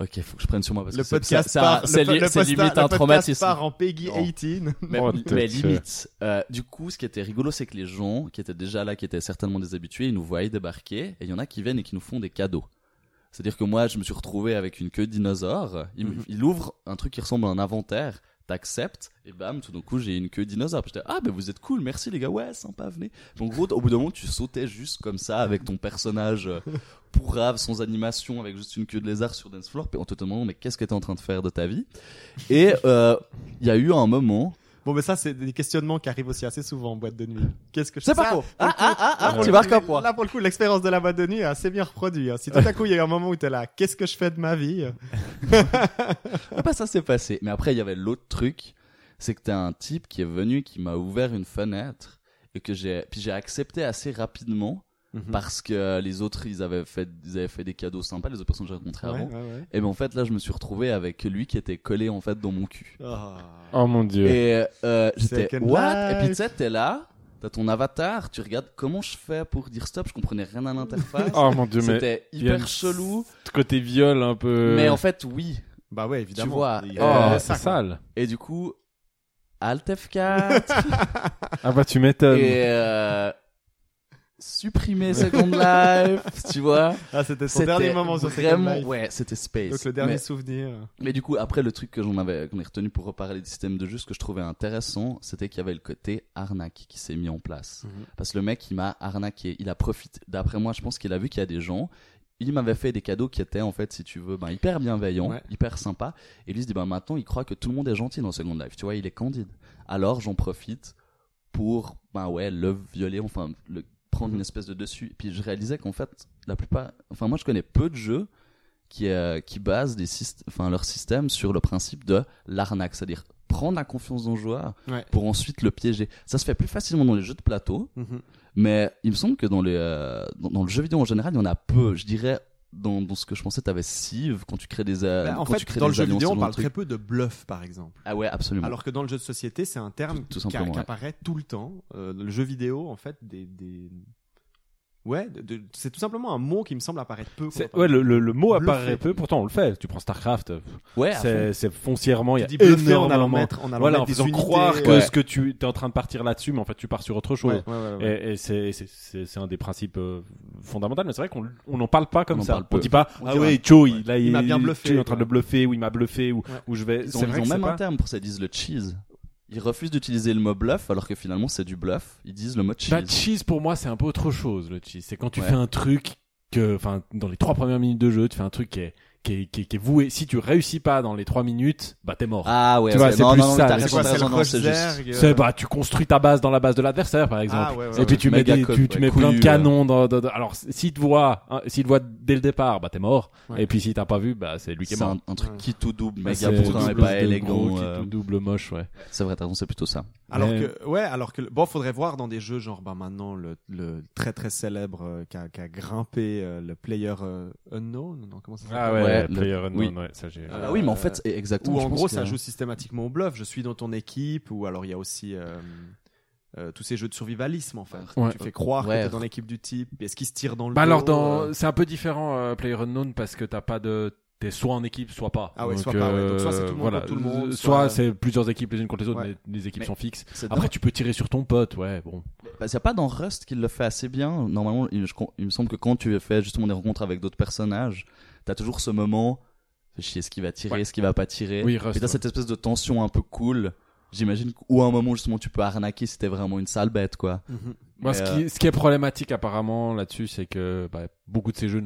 Ok, faut que je prenne sur moi parce Le que c'est- podcast ça- part, c'est le, le limite le un podcast traumatisme. part en Peggy Oh. 18. [laughs] Mais, Oh, mais limite, euh, du coup, ce qui était rigolo, c'est que les gens qui étaient déjà là, qui étaient certainement des habitués, ils nous voyaient débarquer, et il y en a qui viennent et qui nous font des cadeaux. C'est-à-dire que moi, je me suis retrouvé avec une queue de dinosaure. Il, Mhm. il ouvre un truc qui ressemble à un inventaire. T'acceptes, et bam, tout d'un coup, j'ai une queue de dinosaure. J'étais, ah, ben vous êtes cool, merci les gars, ouais, sympa, venez. En gros, au bout d'un moment, tu sautais juste comme ça, avec ton personnage euh, [laughs] pourrave, sans animation, avec juste une queue de lézard sur Dance Floor, puis on te demande, mais qu'est-ce que t'es en train de faire de ta vie? Et euh, il y a eu un moment, Bon mais ça c'est des questionnements qui arrivent aussi assez souvent en boîte de nuit. Qu'est-ce que je C'est pas Ça, faux. Ah, ah, ah, ah, tu marques un point. Là pour le coup l'expérience de la boîte de nuit est assez bien reproduite. hein. Si tout à coup il y a eu un moment où t'es là, qu'est-ce que je fais de ma vie? Ah [laughs] bah ça s'est passé. Mais après il y avait l'autre truc, c'est que t'as un type qui est venu qui m'a ouvert une fenêtre et que j'ai puis j'ai accepté assez rapidement Mhm. parce que les autres ils avaient fait ils avaient fait des cadeaux sympas les autres personnes que j'ai rencontrées Ouais, avant. ouais, ouais. Et ben en fait là je me suis retrouvé avec lui qui était collé en fait dans mon cul. Ah. Oh mon dieu. Et euh, j'étais what? Et puis tu sais t'es là, t'as ton avatar, tu regardes comment je fais pour dire stop, je comprenais rien à l'interface. Oh mon dieu, mais C'était il y a hyper une- chelou. côté viol un peu. Mais en fait oui. Bah ouais évidemment. vois, Il y oh, c'est ça, sale. Et du coup Alt F4 [laughs] Ah bah tu m'étonnes. et euh, supprimer Second Life, [laughs] tu vois. Ah c'était C'était dernier moment sur Second vraiment, Life. ouais, c'était space. Donc le dernier mais, souvenir. mais du coup, après le truc que j'en avais, qu'on est retenu pour reparler du système de jeu, ce que je trouvais intéressant, c'était qu'il y avait le côté arnaque qui s'est mis en place. Mhm. Parce que le mec, il m'a arnaqué. Il a profité. D'après moi, je pense qu'il a vu qu'il y a des gens. Il m'avait fait des cadeaux qui étaient en fait, si tu veux, ben, hyper bienveillants, Ouais. hyper sympas. Et lui il se dit, ben maintenant, il croit que tout le monde est gentil dans Second Life. Tu vois, il est candide. Alors j'en profite pour, ben ouais, le violer, enfin, le, prendre une espèce de dessus. Puis je réalisais qu'en fait, la plupart, enfin moi je connais peu de jeux qui, euh, qui basent des syst- enfin, leur système sur le principe de l'arnaque, c'est-à-dire prendre la confiance le joueur Ouais. pour ensuite le piéger. Ça se fait plus facilement dans les jeux de plateau, Mhm. mais il me semble que dans, les, euh, dans, dans le jeu vidéo en général, il y en a peu. Je dirais, dans, dans ce que je pensais, t'avais Civ quand tu crées des. Bah, en quand tu fait crées dans le jeu vidéo on parle très peu de bluff par exemple. Ah ouais, absolument. Alors que dans le jeu de société, c'est un terme Tout- tout qui, qui ouais. apparaît tout le temps. Euh, le jeu vidéo, en fait, des, des... ouais, c'est tout simplement un mot qui me semble apparaître peu. Ouais, le, le, le mot apparaît peu, pourtant on le fait. Tu prends StarCraft, ouais, c'est foncièrement, il y Tu a énormément. mettre, en allant Voilà, en faisant croire que Ouais. ce que tu es en train de partir là-dessus, mais en fait tu pars sur autre chose. Ouais, ouais, ouais, ouais. Et, et c'est un des principes euh, fondamentaux, mais c'est vrai qu'on on n'en parle pas comme On ça. parle on dit pas On ah ouais Joe il, là, il m'a bien bluffé, Joe est en train de bluffer ou il m'a bluffé ou, Ouais. ou je vais. Ils c'est ont, même un terme pour ça, ils disent le cheese. Ils refusent d'utiliser le mot bluff alors que finalement c'est du bluff. Ils disent le mot cheese. Bah, cheese pour moi c'est un peu autre chose le cheese. C'est quand tu Ouais. fais un truc que, enfin, dans les trois premières minutes de jeu, tu fais un truc qui est, qui est, qui est, qui est voué. Si tu réussis pas dans les trois minutes, bah t'es mort. Ah ouais, Tu vois, c'est plus non, ça, t'as C'est raison, quoi, t'as c'est le raison, non, c'est juste. Rochberg, euh, C'est bah tu construis ta base dans la base de l'adversaire par exemple. Ah, ouais, ouais, et puis ouais. tu mets des, code, tu, tu mets plein de couillu, canons dans, dans- dans- alors s'il te voit hein, s'il te voit dès le départ bah t'es mort Ouais. et puis s'il t'a pas vu bah c'est lui qui est C'est mort un, un truc qui tout double, Bah, méga c'est pourtant et pas élégant. gros, qui euh, tout double moche ouais C'est vrai, t'as raison, c'est plutôt ça. Alors Mais- que, ouais, alors que, bon, faudrait voir dans des jeux genre, bah, maintenant, le, le très très célèbre euh, qui a, qui a grimpé euh, le player euh, unknown, non, comment ça s'appelle? ah ouais, Ouais, le- Player Unknown, oui. ouais, ça j'ai Euh, Ah oui, mais en fait, c'est exactement. Ou je en gros, que- ça joue systématiquement au bluff. Je suis dans ton équipe, ou alors il y a aussi euh, euh, tous ces jeux de survivalisme en fait. Ouais. Tu fais croire Ouais. que t'es dans l'équipe du type. Est-ce qu'il se tire dans le Bah dos alors dans euh, c'est un peu différent euh, Player Unknown parce que t'as pas de t'es soit en équipe soit pas. Ah ouais, Donc, soit pas, ouais. Donc soit c'est euh, tout le monde voilà. contre tout le monde, soit, soit- c'est plusieurs équipes les unes contre les autres Ouais. mais les équipes Mais- sont fixes. Après tu peux tirer sur ton pote, ouais, bon. Bah, y a pas dans Rust qu'il le fait assez bien. Normalement, il, je- il me semble que quand tu fais justement des rencontres avec d'autres personnages, t'as toujours ce moment, fais chier, ce qui va tirer, Ouais. ce qui va pas tirer. Oui, Et Rust. t'as ouais. cette espèce de tension un peu cool. J'imagine ou à un moment justement tu peux arnaquer si t'es vraiment une sale bête quoi. mhm. Moi, Mais, ce, euh, qui, ce qui est problématique apparemment là-dessus, c'est que bah, beaucoup de ces jeux,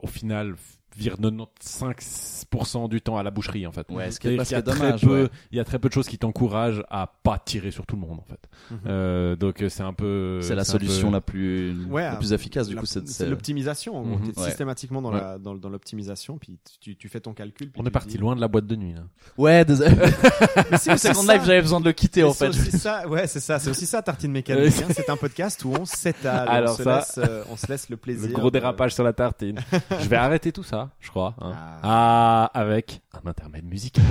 au final, virent 95% du temps à la boucherie en fait. Ouais, ce qui est C'est-à-dire parce qu'il y a très dommage, peu, ouais. il y a très peu de choses qui t'encouragent à pas tirer sur tout le monde en fait. Mhm. Euh, donc euh, c'est un peu. c'est la solution peu- la plus, Ouais, la plus efficace du La- coup. C'est, c'est l'optimisation. T'es Ouais. systématiquement dans Ouais. la dans, dans l'optimisation, puis tu, tu fais ton calcul. puis On est parti dis- loin de la boîte de nuit là. Ouais, désolé. [laughs] Mais [laughs] c'est aussi Second ça. Life, j'avais besoin de le quitter en fait. aussi ça, ouais, c'est ça, c'est aussi ça, tartine mécanique. hein. C'est un podcast où on s'étale, Alors on, se ça, laisse, euh, on se laisse le [laughs] plaisir. Le gros de- dérapage sur la tartine. Je vais arrêter tout ça, je crois. hein. Ah. Ah, avec un intermède musical.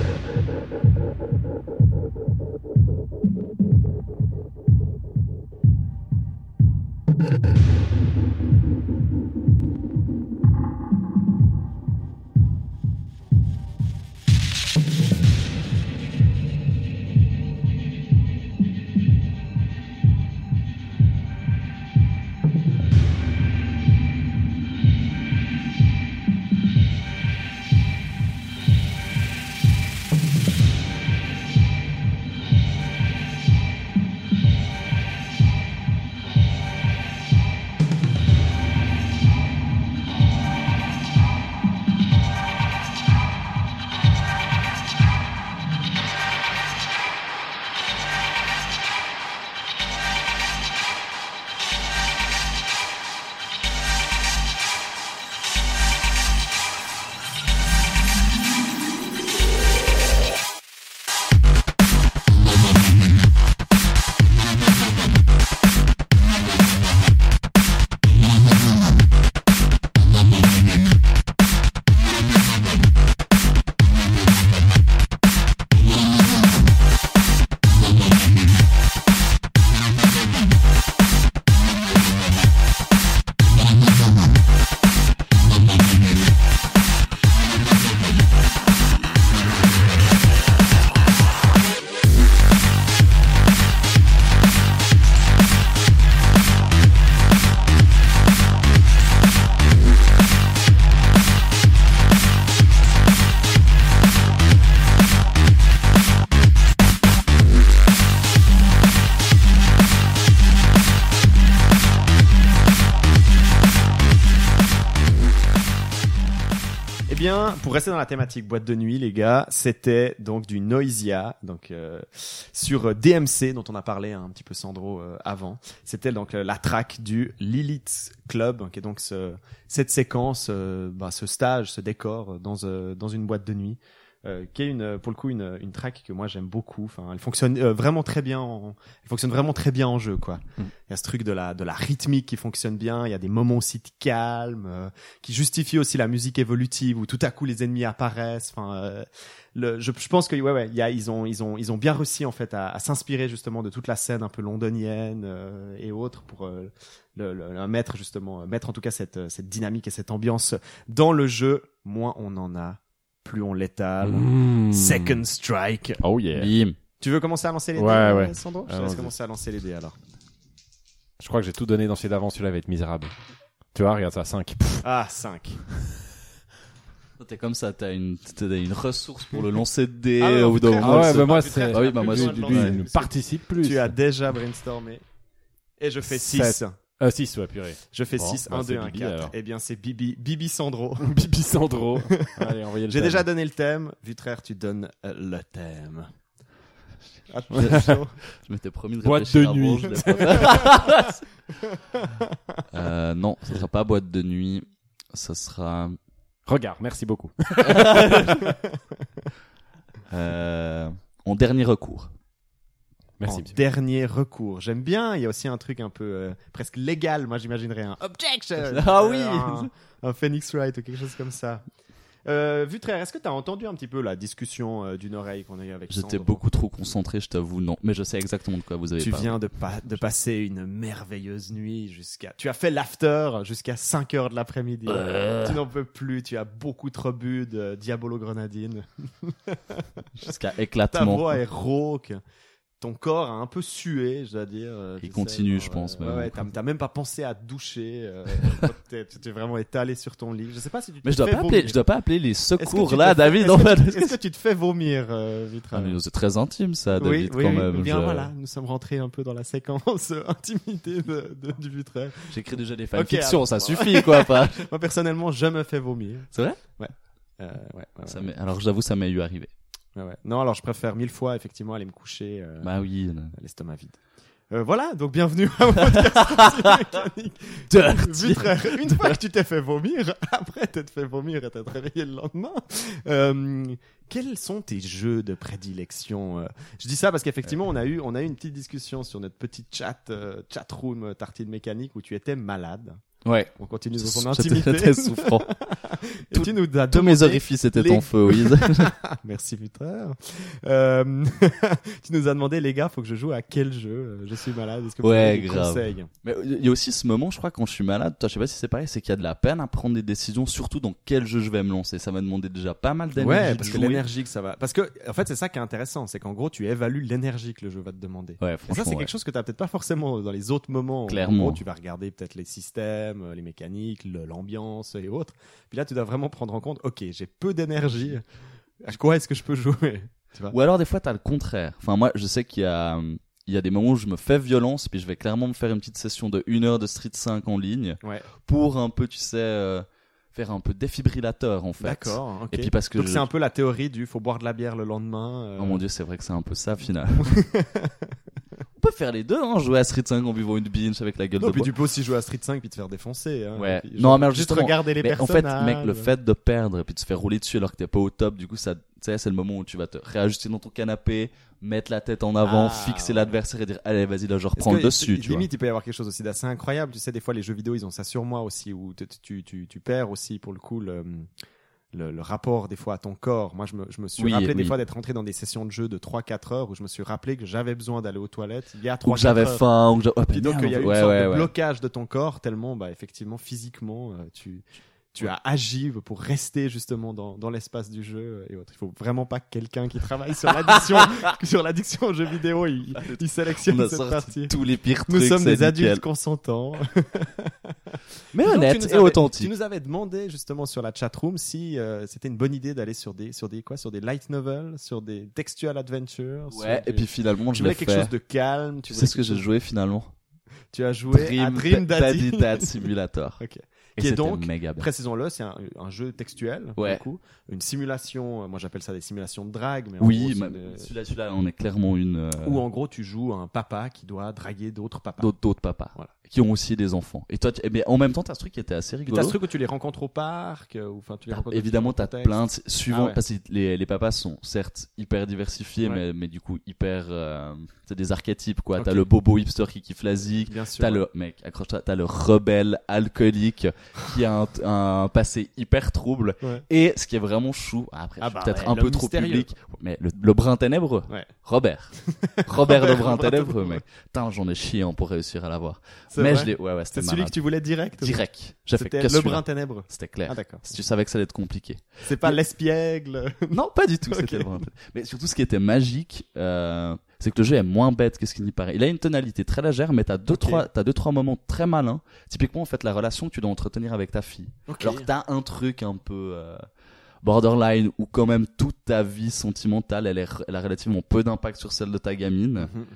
Rester dans la thématique boîte de nuit, les gars, c'était donc du Noisia, donc euh, sur euh, DMC dont on a parlé un petit peu Sandro euh, avant. C'était donc euh, la track du Lilith Club, qui donc ce, cette séquence, euh, bah, ce stage, ce décor dans dans une boîte de nuit. Euh, qui est une, pour le coup une, une track que moi j'aime beaucoup. Enfin, elle fonctionne euh, vraiment très bien. En, elle fonctionne vraiment très bien en jeu, quoi. Il Mm. y a ce truc de la de la rythmique qui fonctionne bien. Il y a des moments aussi de calme euh, qui justifient aussi la musique évolutive où tout à coup les ennemis apparaissent. Enfin, euh, le, je, je pense que ouais, ouais, il y a, ils ont ils ont ils ont bien réussi en fait à, à s'inspirer justement de toute la scène un peu londonienne euh, et autres pour euh, le, le- le mettre justement mettre en tout cas cette cette dynamique et cette ambiance dans le jeu. Moins on en a, plus on l'étale. Mmh. Second Strike. Oh yeah. Bim. Tu veux commencer à lancer les Ouais, dés, euh, ouais. Sandro Je te laisse commencer à lancer les dés alors. Je crois que j'ai tout donné dans celui d'avant, celui-là va être misérable. Tu vois, regarde ça, 5. Ah, 5. [laughs] T'es comme ça, t'as une, t'as une ressource pour le lancer de dés Ah ouais, au bout d'un frère, moment. Ah ouais, bah moi, c'est. Ah oui, bah moi, Lui, il ne participe plus. Tu as déjà brainstormé. Et je fais Sept. 6. Euh, 6, ouais, purée. Je fais Bon, 6, bah, 1, c'est 2, 1, Bibi, 4. alors. Eh bien, c'est Bibi, Bibi Sandro. [laughs] Bibi Sandro. [laughs] Allez, envoyez le J'ai déjà donné le thème. Vitraire, tu donnes euh, le thème. [laughs] Attention. Je m'étais promis de Boîte de nuit. euh, non, ce sera pas boîte de nuit. Ce sera Regarde, merci beaucoup. euh, en dernier recours. Merci, en monsieur. dernier recours. J'aime bien. Il y a aussi un truc un peu euh, presque légal. Moi, j'imaginerais un objection. [laughs] Ah oui. un, un Phoenix Wright ou quelque chose comme ça. Euh, Vutraire, est-ce que tu as entendu un petit peu la discussion euh, d'une oreille qu'on a eu avec J'étais beaucoup trop concentré, je t'avoue, non. Mais je sais exactement de quoi vous avez Tu parlé. viens de, pa- de passer une merveilleuse nuit jusqu'à. Tu as fait l'after jusqu'à 5 heures de l'après-midi. Euh. Tu n'en peux plus. Tu as beaucoup trop bu de Diabolo Grenadine. Jusqu'à Ta éclatement. voix est rauque. Ton corps a un peu sué, je dois dire. euh, Il continue, sais, je pense, Ouais, même. ouais, t'as même pas pensé à te doucher. euh, [laughs] tu t'es vraiment étalé sur ton lit. Je sais pas si tu Mais je dois pas appeler, je dois pas appeler les secours là, David. Est-ce que, tu- est-ce que tu te fais vomir, euh, Ah, C'est très intime ça, David, oui, quand oui. même. Bien Je- voilà, nous sommes rentrés un peu dans la séquence euh, [laughs] intimité de, de- du Vitraire. J'écris déjà des fanfictions, alors, ça suffit quoi, pas. [laughs] Moi personnellement, je me fais vomir. C'est vrai? Euh, ouais, Ça Alors j'avoue, ça m'est eu arrivé. Ouais, ouais. Non, alors je préfère mille fois effectivement aller me coucher euh, Bah oui. là. l'estomac vide. Euh, voilà, donc bienvenue à mon [laughs] podcast. Vitraire, une fois que tu t'es fait vomir, [laughs] après t'être fait vomir et t'être réveillé le lendemain, euh, quels sont tes jeux de prédilection euh? Je dis ça parce qu'effectivement, on a eu, on a eu une petite discussion sur notre petite chat, euh, chat room euh, tartine mécanique où tu étais malade. Ouais. On continue dans J'étais intimité. très souffrant. [laughs] Et tu nous as Tous mes demandé- orifices étaient les- en feu, oui. [laughs] Merci Vitraire. Euh, [laughs] tu nous as demandé les gars, faut que je joue à quel jeu Euh, Je suis malade. Est-ce que vous Ouais, avez des grave. conseils? Mais il y a aussi ce moment, je crois, quand je suis malade, toi, je sais pas si c'est pareil, c'est qu'il y a de la peine à prendre des décisions, surtout dans quel jeu je vais me lancer. Ça va demander déjà pas mal d'énergie. Ouais, de parce que l'énergie que ça va. Parce que en fait, c'est ça qui est intéressant, c'est qu'en gros, tu évalues l'énergie que le jeu va te demander. Ouais, Et franchement. ça, c'est ouais. quelque chose que tu peut-être pas forcément dans les autres moments. où, Clairement. En gros, tu vas regarder peut-être les systèmes, euh, les mécaniques, l'ambiance et autres. Puis là, tu dois vraiment prendre en compte, ok, j'ai peu d'énergie. À quoi est-ce que je peux jouer [laughs] tu vois? Ou alors, des fois, t'as le contraire. Enfin, moi, je sais qu'il y a, il y a des moments où je me fais violence, puis je vais clairement me faire une petite session de une heure de Street 5 en ligne Ouais. pour un peu, tu sais, euh, faire un peu défibrillateur, en fait. D'accord. Et puis parce que Donc je- c'est un peu la théorie du faut boire de la bière le lendemain. euh, Oh mon dieu, c'est vrai que c'est un peu ça, finalement. [laughs] On peut faire les deux, hein, jouer à Street 5 en buvant une binge avec la gueule Non, de puis bois. tu peux aussi jouer à Street 5 puis te faire défoncer. Hein, Ouais. Puis, Non, genre, mais juste regarder les Mais en fait, mec, le fait de perdre et puis de se faire rouler dessus alors que t'es pas au top, du coup, ça, c'est le moment où tu vas te réajuster dans ton canapé, mettre la tête en avant, Ah, fixer ouais. l'adversaire et dire, allez, vas-y, là, je reprends le dessus, tu vois. limite, il peut y avoir quelque chose aussi d'assez incroyable. Tu sais, des fois, les jeux vidéo, ils ont ça sur moi aussi, où tu, tu, tu, tu perds aussi, pour le coup, le, le, le rapport, des fois, à ton corps. Moi, je me, je me suis Oui, rappelé, des oui. fois, d'être rentré dans des sessions de jeu de 3-4 heures, où je me suis rappelé que j'avais besoin d'aller aux toilettes il y a Ou 3 que j'avais faim, ou que j'avais... Oh, Puis donc, il y a une ouais, sorte ouais, de ouais. blocage de ton corps, tellement, bah, effectivement, physiquement, euh, tu, tu as agi pour rester justement dans, dans l'espace du jeu euh, et autres. Il faut vraiment pas que quelqu'un qui travaille sur l'addiction, [laughs] sur l'addiction aux jeux vidéo, il, il sélectionne On a cette sorti partie. tous les pires Nous trucs, sommes des adultes nickel. consentants. [laughs] Mais Donc, tu honnête nous et avais- authentique. Tu nous avais demandé justement sur la chatroom si euh, c'était une bonne idée d'aller sur des sur des quoi? Sur des light novels, sur des textual adventures. Ouais, des- et puis finalement, tu je l'ai voulais quelque fait. chose de calme. Tu sais ce que j'ai joué finalement? Tu as joué à Dream Daddy. Dad [laughs] Simulator. Ok. Et Qui est donc. Précisons-le, c'est un, un jeu textuel, Ouais. coup. Une simulation, euh, moi j'appelle ça des simulations de drague, mais Oui, c'est des- celui-là, celui-là, on est clairement une. euh, où en gros tu joues un papa qui doit draguer d'autres papas. d'autres papas Voilà. qui ont aussi des enfants. Et toi, tu- eh bien, en même temps, t'as ce truc qui était assez rigolo. T'as ce truc où tu les rencontres au parc, euh, ou enfin tu les T'as- rencontres. évidemment, t'as plein de, suivant, Ah ouais. parce que les, les papas sont certes hyper diversifiés, Ouais. mais, mais du coup hyper, euh, c'est des archétypes quoi. T'as Ok. le bobo hipster qui kiffe la zik, Bien sûr. T'as le mec, accroche-toi, t'as le rebelle alcoolique qui a un, un passé hyper trouble. Ouais. Et ce qui est vraiment chou, après Ah je suis bah peut-être ouais, un peu trop mystérieux. public, mais le, le brin ténébreux, Ouais. Robert, [laughs] Robert le brin ténébreux, mec. Putain, j'en ai chié hein, pour réussir à l'avoir. C'est Mais vrai je l'ai, ouais ouais, c'était celui que tu voulais direct. Direct. J'ai fait C'était que le brin ténébreux. C'était clair. Ah d'accord. Si tu savais que ça allait être compliqué. C'est pas l'espiègle. Non, pas du tout. [laughs] C'était le brin ténébreux. Mais surtout, ce qui était magique, euh, c'est que le jeu est moins bête que ce qu'il n'y paraît. Il a une tonalité très légère, mais t'as deux, trois, t'as deux, trois moments très malins. Typiquement, en fait, la relation que tu dois entretenir avec ta fille. Ok. Alors, t'as un truc un peu, euh, borderline ou quand même toute ta vie sentimentale, elle, est, elle a relativement peu d'impact sur celle de ta gamine. Mhm.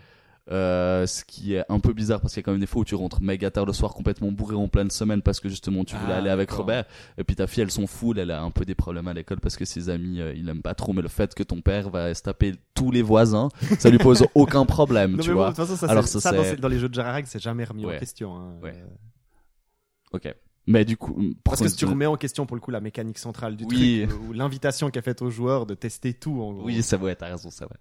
Euh, ce qui est un peu bizarre parce qu'il y a quand même des fois où tu rentres méga tard le soir complètement bourré en pleine semaine parce que justement tu voulais Ah, aller avec. Robert et puis ta fille elle s'en fout elle a un peu des problèmes à l'école parce que ses amis euh, ils l'aiment pas trop mais le fait que ton père va se taper tous les voisins ça lui pose [laughs] aucun problème Non, tu mais bon, vois de toute façon, ça, Alors c'est- ça, ça, dans, les jeux de Jararag, c'est jamais remis en Ouais. question. hein. Ouais. Euh, ok mais du coup pour Parce que si tu remets en question pour le coup la mécanique centrale du Oui. truc, ou l'invitation qu'a faite aux joueurs de tester tout en gros. oui c'est vrai t'as raison c'est vrai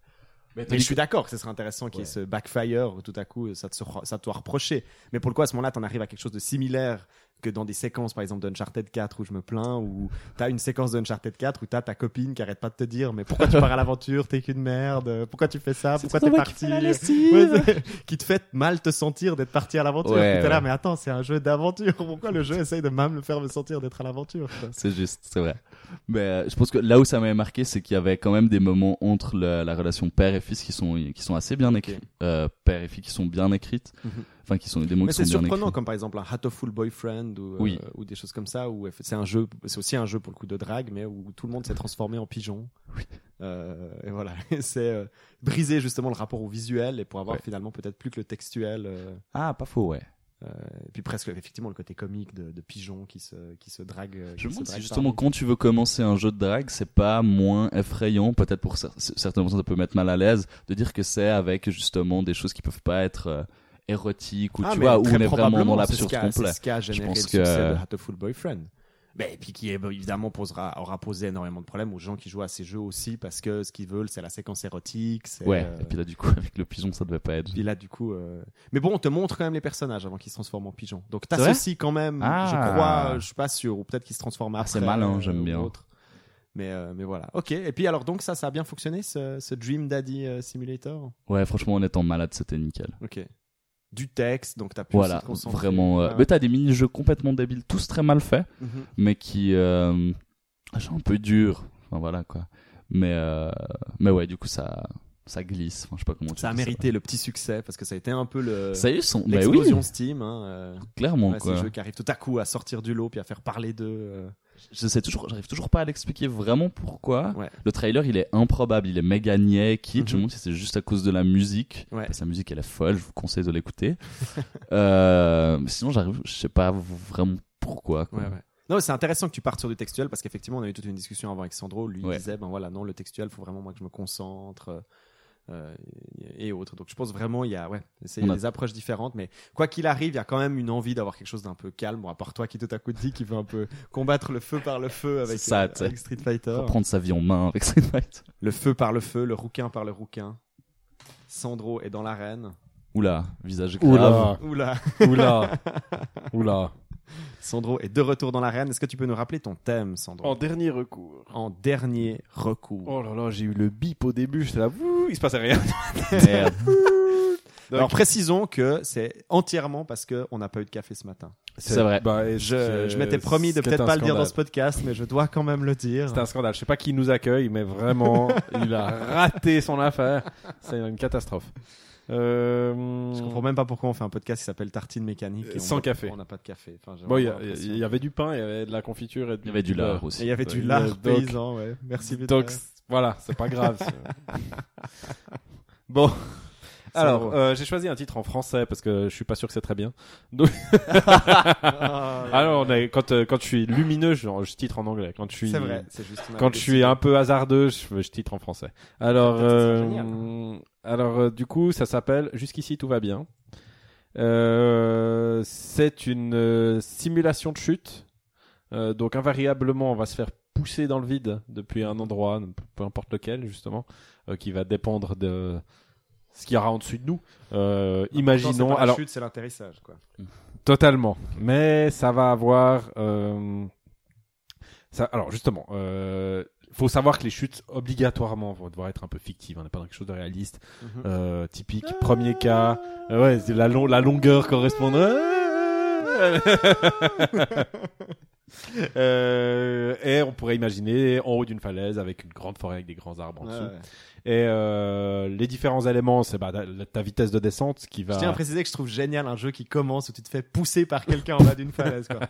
Mais je suis d'accord que ce serait intéressant qu'il y ait Ouais. ce backfire où tout à coup ça te, ça te doit reprocher. Mais pour le coup, à ce moment-là, t'en arrives à quelque chose de similaire que dans des séquences, par exemple, d'Uncharted 4 où je me plains, ou t'as une séquence d'Uncharted 4 où t'as ta copine qui arrête pas de te dire, mais pourquoi tu pars à l'aventure, t'es qu'une merde, pourquoi tu fais ça, pourquoi t'es parti, Ouais, c'est- [laughs] qui te fait mal te sentir d'être parti à l'aventure. Ouais, t'es là, ouais. mais attends, c'est un jeu d'aventure, [laughs] pourquoi le jeu essaye de même me faire me sentir d'être à l'aventure C'est juste, c'est vrai. Mais euh, je pense que là où ça m'avait marqué, c'est qu'il y avait quand même des moments entre le- la relation père et fils qui sont qui sont assez bien écrits. Euh, père et fille qui sont bien écrites. Mhm. Enfin, qui sont des mots Mais c'est surprenant, comme par exemple un Hatoful Boyfriend ou, euh, Oui. ou des choses comme ça, où c'est un jeu, c'est aussi un jeu pour le coup de drague, mais où tout le monde s'est transformé en pigeon. Euh, et voilà, [laughs] c'est euh, briser justement le rapport au visuel et pour avoir Ouais. finalement peut-être plus que le textuel. euh, Ah, pas faux, ouais. et puis presque effectivement le côté comique de, de pigeon qui se qui se drague. euh, Je me demande si justement quand tu veux commencer un jeu de drague, c'est pas moins effrayant, peut-être pour cer- certaines personnes ça peut mettre mal à l'aise, de dire que c'est avec justement des choses qui peuvent pas être euh, érotiques ou Ah, tu vois où on est vraiment dans l'absurde complet. Ce qui a généré le pense succès que- de Hatoful Boyfriend. Mais, et puis qui bah, évidemment posera, aura posé énormément de problèmes aux gens qui jouent à ces jeux aussi parce que ce qu'ils veulent c'est la séquence érotique. Ouais. euh, Et puis là, du coup, [laughs] avec le pigeon, ça devait pas être. puis là du coup. euh, Mais bon, on te montre quand même les personnages avant qu'ils se transforment en pigeons. Donc t'associes quand même. Ah. Je crois, je suis pas sûr, ou peut-être qu'ils se transforment Ah, après. c'est malin, euh, j'aime bien. autre. Mais euh, mais voilà. Ok. Et puis alors donc ça ça a bien fonctionné ce, ce Dream Daddy euh, Simulator? Ouais, franchement, en étant malade, c'était nickel. Ok. Du texte, donc t'as pu Voilà, aussi te vraiment. euh, Ah. Mais t'as des mini-jeux complètement débiles, tous très mal faits, Mhm. mais qui euh, sont un peu durs. Enfin voilà quoi. Mais euh, mais ouais, du coup ça ça glisse. Enfin, je sais pas comment. tu Ça a mérité le petit succès parce que ça a été un peu le Ça y son. Bah oui, l'explosion Steam. Hein, clairement ouais, quoi. ces jeux qui arrivent tout à coup à sortir du lot puis à faire parler d'eux. Euh. Je sais toujours, j'arrive toujours pas à l'expliquer vraiment pourquoi. Ouais. Le trailer, il est improbable, il est méga niais, kitsch. Je Mhm. me demande si c'est juste à cause de la musique. Ouais. La musique, elle est folle. Je vous conseille de l'écouter. [laughs] euh, sinon, j'arrive, je sais pas vraiment pourquoi. Quoi. Ouais, ouais. Non, c'est intéressant que tu partes sur du textuel parce qu'effectivement, on a eu toute une discussion avant avec Sandro. Lui il disait, ben voilà, non, le textuel, faut vraiment moi que je me concentre euh, et autres. Donc, je pense vraiment, il y a, ouais, c'est a- des approches différentes, mais quoi qu'il arrive, il y a quand même une envie d'avoir quelque chose d'un peu calme. Bon, à part toi qui tout à coup te dit qu'il veut un peu combattre le feu par le feu avec, ça, euh, avec Street Fighter. Reprendre sa vie en main avec Street Fighter. Le feu par le feu, le rouquin par le rouquin. Sandro est dans l'arène. Oula, visage grave. Oula, Oula, [laughs] oula, oula. Sandro est de retour dans l'arène. Est-ce que tu peux nous rappeler ton thème, Sandro En dernier recours. En dernier recours. Oh là là, j'ai eu le bip au début, j'étais là, il se passait rien. [laughs] Merde. Alors précisons que c'est entièrement parce qu'on n'a pas eu de café ce matin. C'est vrai. Bah, Je, m'étais promis de peut-être pas le dire dans ce podcast, mais je dois quand même le dire. C'est un scandale. Je sais pas qui nous accueille, mais vraiment, [laughs] il a raté son affaire. C'est une catastrophe. Euh... Je comprends même pas pourquoi on fait un podcast qui s'appelle Tartine mécanique. et on Sans café. On n'a pas de café. Enfin, Bon, il y, avait du pain, il y avait de la confiture et Il y avait du lard aussi. Et il y avait du Ouais, lard donc- paysan, ouais. Merci Donc, voilà, c'est pas grave. [laughs] bon. Alors, euh, j'ai choisi un titre en français parce que je suis pas sûr que c'est très bien. [laughs] [laughs] Ah, Alors, on est, quand, euh, quand je suis lumineux, je, je titre en anglais. Quand je suis, C'est vrai, c'est juste. on a quand je suis un peu hasardeux, je, je titre en français. Alors, serait euh, alors euh, du coup, ça s'appelle Jusqu'ici tout va bien. Euh, c'est une euh, simulation de chute. Euh, donc invariablement, on va se faire pousser dans le vide depuis un endroit, peu importe lequel justement, euh, qui va dépendre de ce qu'il y aura en dessus de nous. Euh, imaginons, pas la alors chute, c'est l'atterrissage, quoi. Totalement. Mais ça va avoir. euh, Ça, alors justement, euh, faut savoir que les chutes obligatoirement vont devoir être un peu fictives. On n'est pas dans quelque chose de réaliste. Mhm. Euh, typique, premier cas. ouais, la, long- la longueur correspond. [laughs] Euh, et on pourrait imaginer en haut d'une falaise avec une grande forêt avec des grands arbres en dessous. ouais. Et euh, les différents éléments, c'est bah, ta, ta vitesse de descente qui va. Je tiens à préciser que je trouve génial un jeu qui commence où tu te fais pousser par quelqu'un en bas d'une falaise, quoi. [laughs]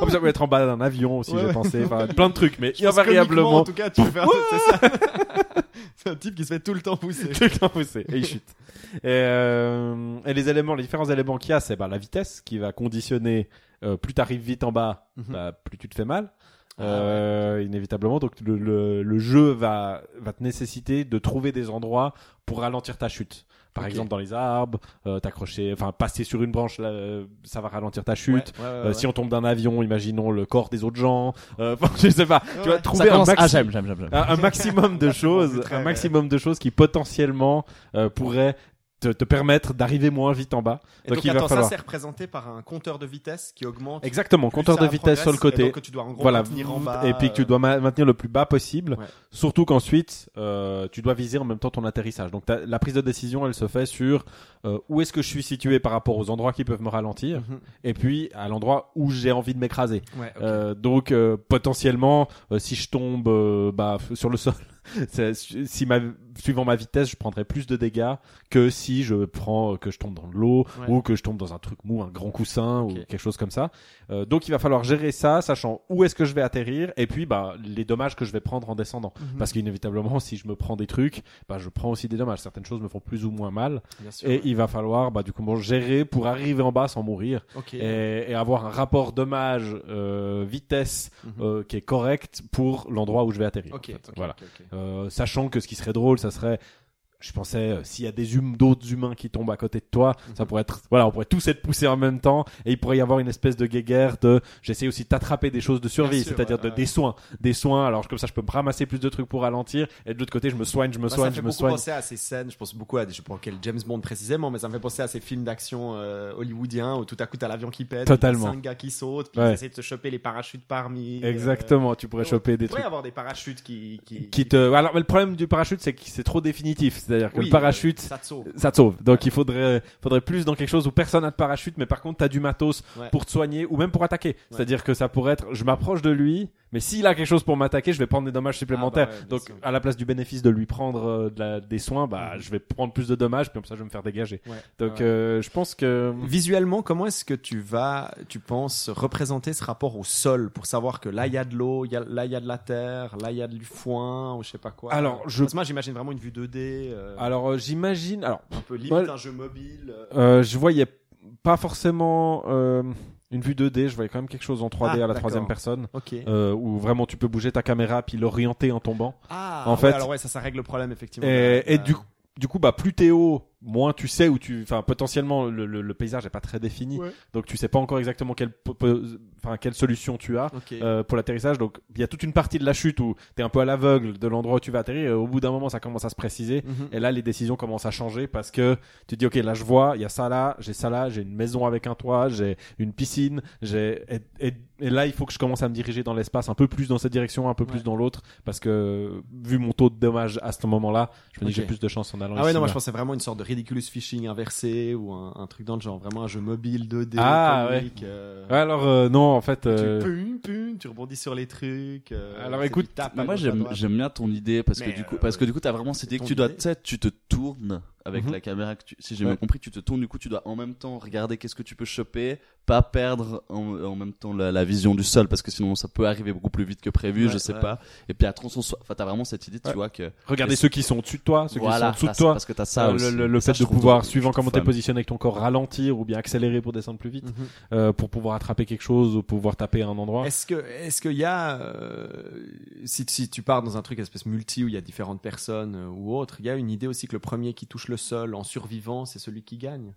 Oh, ça peut être en bas d'un avion aussi, Ouais, j'ai ouais. pensé. Enfin, [laughs] plein de trucs, mais invariablement En tout cas, tu peux faire c'est ça. [laughs] c'est un type qui se fait tout le temps pousser. tout le temps poussé et il chute. Et, euh, et les éléments, les différents éléments qu'il y a, c'est bah, la vitesse qui va conditionner. euh, plus t'arrives vite en bas, Mhm. bah, plus tu te fais mal. Ah Euh, inévitablement donc le, le, le jeu va va te nécessiter de trouver des endroits pour ralentir ta chute par exemple dans les arbres euh, t'accrocher enfin passer sur une branche là, euh, ça va ralentir ta chute. Ouais, ouais, ouais, Euh, ouais. si on tombe d'un avion imaginons le corps des autres gens. Euh, [laughs] enfin, je sais pas. Tu vas trouver un, maxi- Ah, un, un maximum de [laughs] choses un maximum de choses qui potentiellement euh, pourraient te, te permettre d'arriver moins vite en bas Et donc donc, il va falloir ça c'est représenté par un compteur de vitesse qui augmente. exactement compteur de vitesse sur le et côté donc que tu dois en gros voilà maintenir en bas. et puis que tu dois ma- maintenir le plus bas possible Ouais. surtout qu'ensuite euh, tu dois viser en même temps ton atterrissage donc la prise de décision elle se fait sur euh, où est-ce que je suis situé par rapport aux endroits qui peuvent me ralentir Mhm. et puis à l'endroit où j'ai envie de m'écraser Ouais. Euh, donc euh, potentiellement euh, si je tombe euh, bah, sur le sol [laughs] si ma suivant ma vitesse je prendrais plus de dégâts que si je prends euh, que je tombe dans de l'eau Ouais. ou que je tombe dans un truc mou un grand coussin ou quelque chose comme ça Euh, donc il va falloir gérer ça sachant où est-ce que je vais atterrir et puis bah les dommages que je vais prendre en descendant Mhm. parce qu'inévitablement si je me prends des trucs bah je prends aussi des dommages certaines choses me font plus ou moins mal sûr. et ouais. il va falloir bah du coup bon, gérer pour arriver en bas sans mourir Ok. et, et avoir un rapport dommage euh, vitesse Mhm. euh, qui est correct pour l'endroit où je vais atterrir. Ok. en fait. ok, Voilà. Euh, sachant que ce qui serait drôle, ça serait je pensais euh, s'il y a des hum d'autres humains qui tombent à côté de toi, ça Mhm. pourrait être voilà, on pourrait tous être poussés en même temps et il pourrait y avoir une espèce de guéguerre de j'essaie aussi de t'attraper des choses de survie, c'est-à-dire ouais, de, ouais. des soins, des soins. Alors comme ça je peux me ramasser plus de trucs pour ralentir et de l'autre côté je me soigne, je me Bah, ça soigne, je me soigne. penser à ces scènes, je pense beaucoup à des, je pas quel James Bond précisément, mais ça me fait penser à ces films d'action euh, hollywoodiens où tout à coup t'as l'avion qui pète, Totalement. cinq gars qui sautent, puis Ouais. ils essaient de se choper les parachutes parmi. euh, Exactement, tu pourrais choper des Il pourrait trucs y avoir des parachutes qui qui, qui te alors mais le problème du parachute c'est que c'est trop définitif, c'est-à-dire que Oui, le parachute euh, ça te sauve. ça te sauve. Donc il faudrait, faudrait plus dans quelque chose où personne n'a de parachute, mais par contre t'as du matos Ouais. pour te soigner ou même pour attaquer. C'est-à-dire que ça pourrait être, je m'approche de lui, mais s'il a quelque chose pour m'attaquer, je vais prendre des dommages supplémentaires. Ah bah Donc sûr. à la place du bénéfice de lui prendre euh, de la- des soins, bah Mhm. je vais prendre plus de dommages, puis comme ça je vais me faire dégager. Ouais. Donc Ouais. euh, je pense que Visuellement, comment est-ce que tu vas, tu penses, représenter ce rapport au sol pour savoir que là il y a de l'eau, là il y a de la terre, là il y a du foin ou je sais pas quoi? Alors, je- Parce que moi j'imagine vraiment une vue 2D, euh, alors euh, j'imagine, alors un peu limite Ouais. un jeu mobile. euh. euh, je voyais pas forcément euh, une vue 2D, je voyais quand même quelque chose en 3D Ah, à la troisième personne. Ok. Euh, où vraiment tu peux bouger ta caméra puis l'orienter en tombant. Ah, en ouais, fait- alors ouais, ça, ça règle le problème effectivement. Et, du, du coup, bah, plus t'es haut, moins tu sais où tu, enfin, potentiellement, le, le, le paysage est pas très défini. Ouais. Donc, tu sais pas encore exactement quelle, enfin, quelle solution tu as. Euh, pour l'atterrissage, donc il y a toute une partie de la chute où tu es un peu à l'aveugle de l'endroit où tu vas atterrir et au bout d'un moment ça commence à se préciser Mhm. et là les décisions commencent à changer parce que tu te dis ok là je vois il y a ça là j'ai ça là j'ai une maison avec un toit j'ai une piscine j'ai et, et- et là il faut que je commence à me diriger dans l'espace un peu plus dans cette direction un peu plus dans l'autre parce que vu mon taux de dommage à ce moment là je me dis j'ai plus de chance en allant Ah ouais, ici, non, moi là. je pensais vraiment une sorte de ridiculous fishing inversé ou un, un truc dans le genre, vraiment un jeu mobile 2D. Ah, comique, euh, Ouais, alors euh, non en fait euh, Tu, pum, pum, tu rebondis sur les trucs. euh, Alors, écoute, moi j'aime bien ton idée parce Mais, que du coup euh, parce que du coup t'as vraiment cette idée que tu dois idée. tu sais tu te tournes avec Mhm. la caméra que tu, si j'ai Ouais. bien compris tu te tournes du coup tu dois en même temps regarder qu'est-ce que tu peux choper pas perdre en, en même temps la, la vision du sol parce que sinon ça peut arriver beaucoup plus vite que prévu Ouais, je sais ouais. pas et puis à tronçon enfin t'as vraiment cette idée tu vois que regardez Et- ceux qui sont au-dessus de toi ceux qui sont en dessous de toi parce que t'as ça Euh, aussi. le, le- le Ça, fait de pouvoir, suivant comment t'es positionné avec ton corps, ralentir ou bien accélérer pour descendre plus vite, Mhm. euh, pour pouvoir attraper quelque chose ou pouvoir taper à un endroit. Est-ce que, est-ce qu'il y a, euh, si, si tu pars dans un truc espèce multi où il y a différentes personnes euh, ou autres, il y a une idée aussi que le premier qui touche le sol en survivant, c'est celui qui gagne.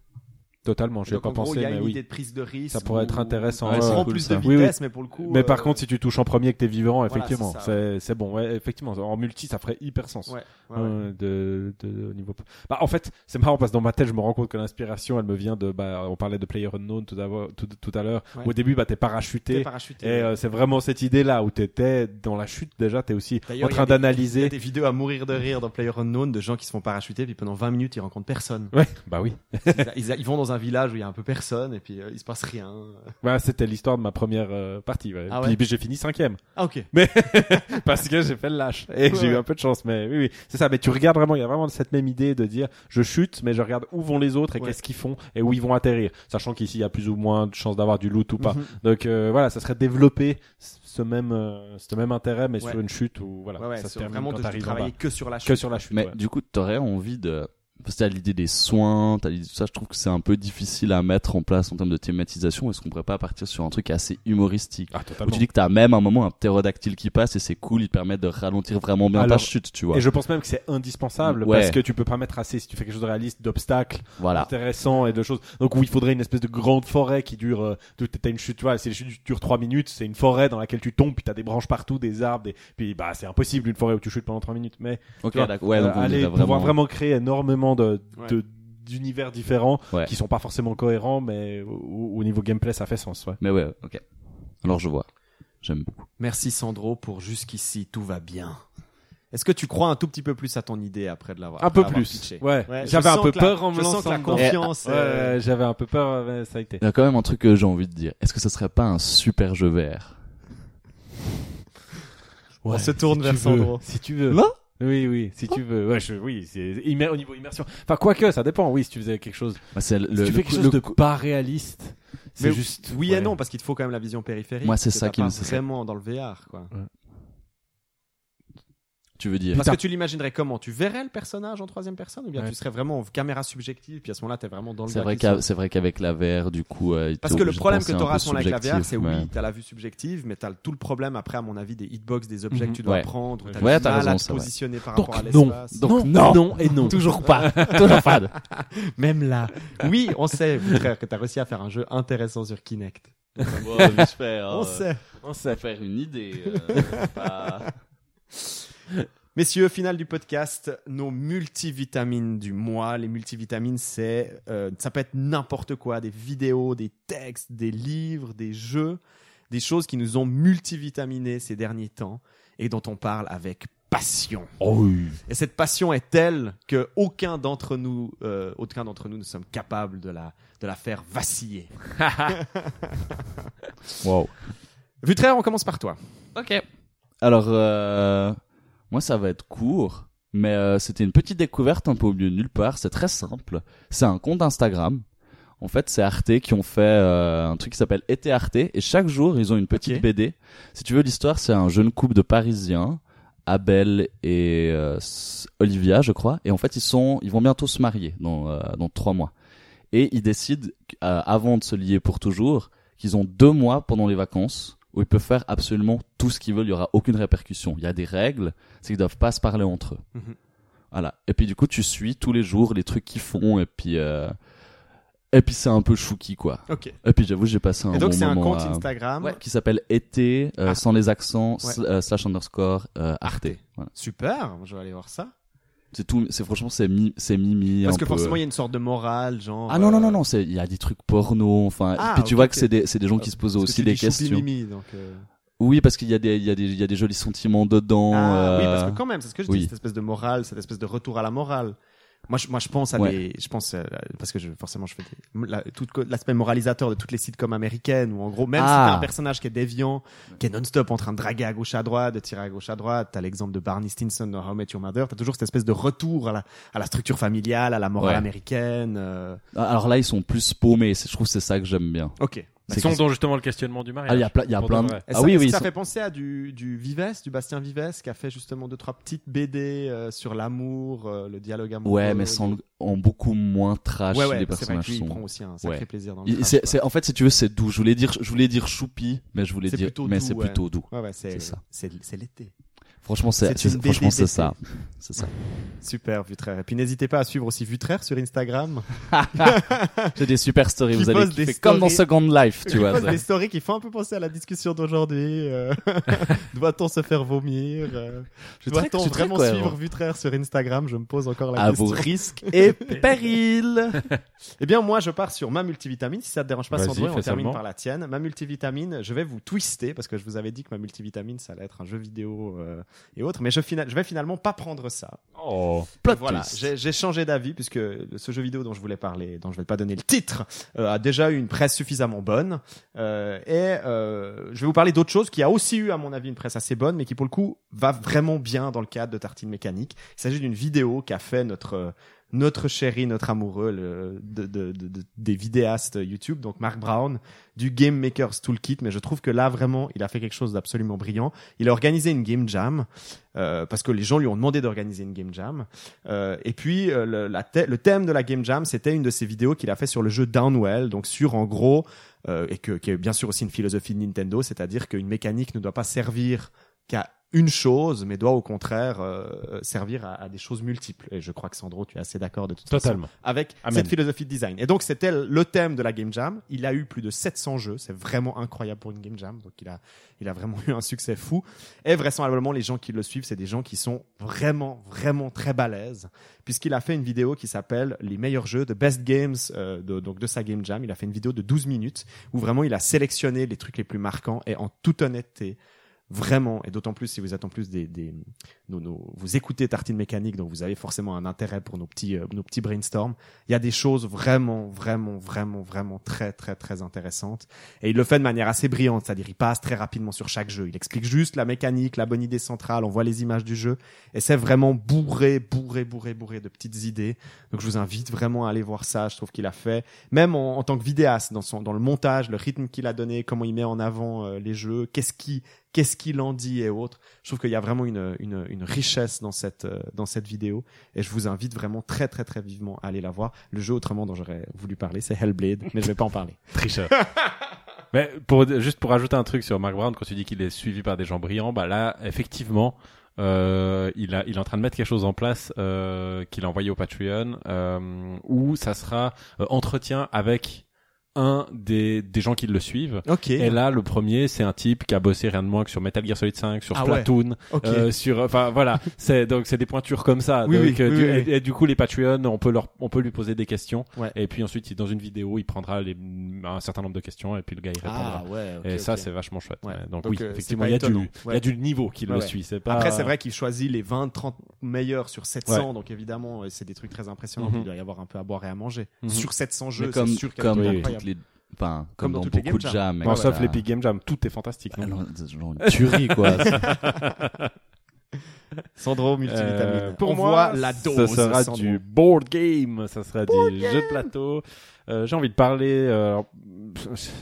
Totalement, j'y ai Donc pas en pensé, il y a mais une oui. idée de prise de risque. Ça pourrait être intéressant, On ouais, plus de. Oui, vitesse, mais pour le coup. Mais par euh, contre, si tu touches en premier que t'es vivant, Voilà, effectivement, c'est ça, c'est bon. Ouais, effectivement, en multi, ça ferait hyper sens. Euh, de, de, au niveau. Bah, en fait, c'est marrant parce que dans ma tête, je me rends compte que l'inspiration, elle me vient de. Bah, on parlait de Player Unknown tout à, tout, tout à l'heure. Au début, bah, t'es parachuté. Et euh, c'est vraiment cette idée-là où t'étais dans la chute déjà, t'es aussi en train des- Il y a d'analyser. des vidéos à mourir de rire dans Player Unknown de gens qui se font parachuter puis pendant 20 minutes ils rencontrent personne. Ouais, bah oui. Ils vont dans un village où il y a un peu personne et puis euh, il se passe rien. [laughs] Bah, c'était l'histoire de ma première euh, partie. Ouais. Ah Puis- ouais puis j'ai fini cinquième. Ah ok. [laughs] parce que j'ai fait le lâche et j'ai eu un peu de chance mais oui, oui. c'est ça mais tu regardes vraiment il y a vraiment cette même idée de dire je chute mais je regarde où vont les autres et Ouais. qu'est-ce qu'ils font et où ils vont atterrir sachant qu'ici il y a plus ou moins de chances d'avoir du loot ou pas Mhm. donc euh, voilà ça serait développer ce même euh, ce même intérêt mais Ouais. sur une chute où voilà Ouais, ouais, ça se termine vraiment quand de, travailler que sur la chute. que sur la chute Mais ouais. du coup, t'aurais envie de. Parce que t'as l'idée des soins, t'as l'idée de tout ça, je trouve que c'est un peu difficile à mettre en place en termes de thématisation. Est-ce qu'on pourrait pas partir sur un truc assez humoristique ah Où tu dis que t'as même un moment un ptérodactyle qui passe et c'est cool, il te permet de ralentir vraiment bien ta chute, tu vois. et je pense même que c'est indispensable Ouais. parce que tu peux pas mettre assez si tu fais quelque chose de réaliste d'obstacles Voilà. intéressant et de choses. Donc où il faudrait une espèce de grande forêt qui dure, euh, t'as une chute, tu vois, si les chutes durent trois minutes, c'est une forêt dans laquelle tu tombes, puis t'as des branches partout, des arbres, des... puis bah c'est impossible une forêt où tu chutes pendant trois minutes. Mais Ok, tu vois. Ouais, euh, donc dirait pouvoir vraiment. vraiment créer énormément de, Ouais. de- d'univers différents Ouais. qui sont pas forcément cohérents, mais au, au niveau gameplay ça fait sens. Ouais. Mais ouais, ok. Alors je vois. J'aime beaucoup. Merci Sandro pour jusqu'ici tout va bien. Est-ce que tu crois un tout petit peu plus à ton idée après de l'avoir Un peu plus. pitché? Ouais. Ouais, je J'avais un peu la- peur en me Je sens lançant que la confiance. Ouais, euh, j'avais un peu peur, mais ça a été. Il y a quand même un truc que j'ai envie de dire. Est-ce que ce serait pas un super jeu VR On se tourne si vers Sandro. Si tu veux. Non Oui, oui, si tu veux. Ouais, je, oui, c'est immer- au niveau immersion. Enfin, quoique, ça dépend. Oui, si tu faisais quelque chose. Bah, c'est le, si tu le- fais quelque le- chose de pas réaliste, c'est juste. Oui ouais. et non, parce qu'il te faut quand même la vision périphérique. Moi, c'est ça qui me- c'est ça. vraiment dans le VR, quoi. Tu veux dire Parce Putain. que tu l'imaginerais comment? Tu verrais le personnage en troisième personne ou bien Ouais. tu serais vraiment en caméra subjective puis à ce moment-là t'es vraiment dans le C'est vrai c'est vrai qu'avec la VR, du coup. euh, Parce que le problème que penser un tu auras à peu ce moment avec la VR, c'est oui, t'as la vue subjective, mais t'as tout le problème après, à mon avis, des hitbox, des objets Mhm. que tu dois Ouais. prendre, t'as Ouais, t'as raison, à te positionner par Donc rapport à non. l'espace. Donc non, non. et non. [laughs] Toujours pas. [laughs] Toujours pas. [laughs] Même là. Oui, on sait, frère, que t'as réussi à faire un jeu intéressant sur Kinect. J'espère. On euh, sait. On sait. faire une idée. [laughs] Messieurs, final du podcast, nos multivitamines du mois. Les multivitamines, c'est, euh, ça peut être n'importe quoi, des vidéos, des textes, des livres, des jeux, des choses qui nous ont multivitaminés ces derniers temps et dont on parle avec passion. Oh oui. Et cette passion est telle que aucun d'entre nous, euh, aucun d'entre nous ne sommes capables de la, de la faire vaciller. [laughs] Wow. Vutraire, on commence par toi. Ok. Alors, euh, moi, ça va être court, mais euh, c'était une petite découverte un peu au milieu de nulle part. C'est très simple. C'est un compte Instagram. En fait, c'est Arte qui ont fait euh, un truc qui s'appelle Été Arte, et chaque jour, ils ont une petite. BD. Si tu veux, l'histoire, c'est un jeune couple de Parisiens, Abel et euh, Olivia, je crois. Et en fait, ils sont, ils vont bientôt se marier dans euh, dans trois mois. Et ils décident, euh, avant de se lier pour toujours, qu'ils ont deux mois pendant les vacances où ils peuvent faire absolument tout ce qu'ils veulent. Il y aura aucune répercussion. Il y a des règles, c'est qu'ils doivent pas se parler entre eux. Mhm. Voilà. Et puis du coup, tu suis tous les jours les trucs qu'ils font et puis euh, et puis c'est un peu chouki quoi. Ok. Et puis j'avoue, j'ai passé un Et donc bon c'est un moment compte à- Instagram. Ouais, qui s'appelle été euh, Ah. sans les accents Ouais. euh, slash underscore euh, Arte. Voilà. Super, je vais aller voir ça. C'est tout. C'est franchement c'est mi c'est mimi. Parce que peu. forcément il y a une sorte de morale, genre. Ah non non euh, non non, c'est il y a des trucs porno. Enfin, Ah, puis tu vois que c'est des c'est des gens qui se posent parce que aussi tu des dis questions. mimi, donc. euh, Oui, parce qu'il y a des il y a des il y a des jolis sentiments dedans. Ah, oui, euh, parce que quand même, c'est ce que je dis, oui. cette espèce de morale, cette espèce de retour à la morale. Moi, je, moi, je pense à Ouais. les, je pense euh, parce que je, forcément, je fais des- la- tout l'aspect moralisateur de toutes les sitcoms américaines où en gros, même si Ah. t'as un personnage qui est déviant, qui est non-stop en train de draguer à gauche à droite, de tirer à gauche à droite, t'as l'exemple de Barney Stinson dans How I Met Your Mother, t'as toujours cette espèce de retour à la, à la structure familiale, à la morale Ouais. américaine. euh, Alors là, ils sont plus paumés. Je trouve que c'est ça que j'aime bien. Ok. Ils sont dans justement le questionnement du mariage. Ah, il y a plein, il y a plein de Ah ça, oui, oui. ça sont- fait penser à du, du Vives, du Bastien Vives, qui a fait justement deux, trois petites BD euh, sur l'amour, euh, le dialogue amoureux. Ouais, mais sans, en beaucoup moins trash. Ouais, ouais, les c'est vrai personnages que lui, il sont. prend aussi un sacré Ouais. plaisir dans le Il- trash, c'est- quoi. c'est- en fait, si tu veux, c'est doux. Je voulais dire, je voulais dire choupi, mais je voulais C'est dire, plutôt mais doux, c'est ouais. plutôt doux. Ouais, ouais, c'est, C'est ça. c'est, c'est l'été. Franchement, c'est, C'est c'est- une franchement, c'est ça. C'est ça. Super, Vutraire. Et puis n'hésitez pas à suivre aussi Vutraire sur Instagram. [laughs] J'ai des super stories. Qui Vous allez kiffer. Comme dans. Second Life, tu vois. des stories qui font un peu penser à la discussion d'aujourd'hui. euh, [laughs] Doit-on se faire vomir euh, Je suis très- je Doit-on vraiment suivre Vutraire sur Instagram? Je me pose encore la À question. vos risques [laughs] et périls. Eh bien, moi, je pars sur ma multivitamine. Si ça te dérange pas, et on termine seulement. par la tienne. Ma multivitamine, je vais vous twister parce que je vous avais dit que ma multivitamine, ça allait être un jeu vidéo euh, et autres. Mais je, je vais finalement pas prendre ça. Oh. Plot voilà, j'ai j'ai changé d'avis puisque ce jeu vidéo dont je voulais parler, dont je vais pas donner le titre, euh, a déjà eu une presse suffisamment bonne. Euh, et euh, je vais vous parler d'autre chose qui a aussi eu, à mon avis, une presse assez bonne, mais qui pour le coup va vraiment bien dans le cadre de Tartine Mécanique. Il s'agit d'une vidéo qu'a fait notre euh, notre chéri, notre amoureux le, de, de- de- de- des vidéastes YouTube, donc Mark Brown, du Game Maker's Toolkit. Mais je trouve que là, vraiment, il a fait quelque chose d'absolument brillant. Il a organisé une Game Jam, euh, parce que les gens lui ont demandé d'organiser une Game Jam. Euh, et puis, euh, le, la le thème de la Game Jam, c'était une de ses vidéos qu'il a fait sur le jeu Downwell, donc sur, en gros, euh, et que, qui est bien sûr aussi une philosophie de Nintendo, c'est-à-dire qu'une mécanique ne doit pas servir qu'à une chose, mais doit au contraire euh, servir à, à des choses multiples. Et je crois que Sandro, tu es assez d'accord de toute façon Totalement. avec Amen. cette philosophie de design. Et donc c'était le thème de la Game Jam. Il a eu plus de 700 jeux, c'est vraiment incroyable pour une Game Jam. Donc il a, il a vraiment [laughs] eu un succès fou. Et vraisemblablement les gens qui le suivent, c'est des gens qui sont vraiment, vraiment très balèzes, puisqu'il a fait une vidéo qui s'appelle les meilleurs jeux de Best Games, euh, de, donc de sa Game Jam. Il a fait une vidéo de 12 minutes où vraiment il a sélectionné les trucs les plus marquants et en toute honnêteté. Vraiment, et d'autant plus si vous êtes en plus des, des nos, nos- vous écoutez Tartine Mécanique, donc vous avez forcément un intérêt pour nos petits, euh, nos petits brainstorms. Il y a des choses vraiment, vraiment, vraiment, vraiment très, très, très intéressantes. Et il le fait de manière assez brillante, c'est-à-dire il passe très rapidement sur chaque jeu. Il explique juste la mécanique, la bonne idée centrale, on voit les images du jeu, et c'est vraiment bourré, bourré, bourré, bourré de petites idées. Donc je vous invite vraiment à aller voir ça. Je trouve qu'il a fait, même en, en tant que vidéaste, dans son, dans le montage, le rythme qu'il a donné, comment il met en avant euh, les jeux, qu'est-ce qui, qu'est-ce qu'il en dit et autres. Je trouve qu'il y a vraiment une, une, une richesse dans cette, euh, dans cette vidéo. Et je vous invite vraiment très, très, très vivement à aller la voir. Le jeu autrement dont j'aurais voulu parler, c'est Hellblade, mais je vais pas en parler. [laughs] Tricheur. Mais pour, juste pour ajouter un truc sur Mark Brown, quand tu dis qu'il est suivi par des gens brillants, bah là, effectivement, euh, il, a, il est en train de mettre quelque chose en place euh, qu'il a envoyé au Patreon, euh, où ça sera euh, entretien avec un des, des gens qui le suivent. Ok. Et là, le premier, c'est un type qui a bossé rien de moins que sur Metal Gear Solid 5, sur Ah ouais. Splatoon, euh, sur, enfin voilà, c'est donc c'est des pointures comme ça. Oui, donc, oui, euh, oui, du- oui, Et, et du coup, les Patreons, on peut leur, on peut lui poser des questions. Ouais. Et puis ensuite, dans une vidéo, il prendra les, un certain nombre de questions et puis le gars il répondra. ah ouais. et ça, c'est vachement chouette. Donc, Donc, oui, euh, effectivement, il y a du, il y a du niveau qui Ouais, le ouais. suit. C'est pas. Après, c'est vrai qu'il choisit les 20-30 meilleurs sur 700, donc évidemment, euh, c'est des trucs très impressionnants. Mhm. Il doit y avoir un peu à boire et à manger. Mhm. Sur 700 jeux, comme, c'est sûr qu'il y a comme des les, enfin, Comme comme, dans beaucoup de Game Jam. Bon, et sauf voilà. l'Epic Game Jam, tout est fantastique. non Alors, [laughs] c'est genre une tuerie, quoi. [laughs] Sandro, multivitamine. Euh, pour On moi, voit la dose. ça sera Sandro. du board game, ça sera du jeu de plateau. Euh, j'ai envie de parler. euh,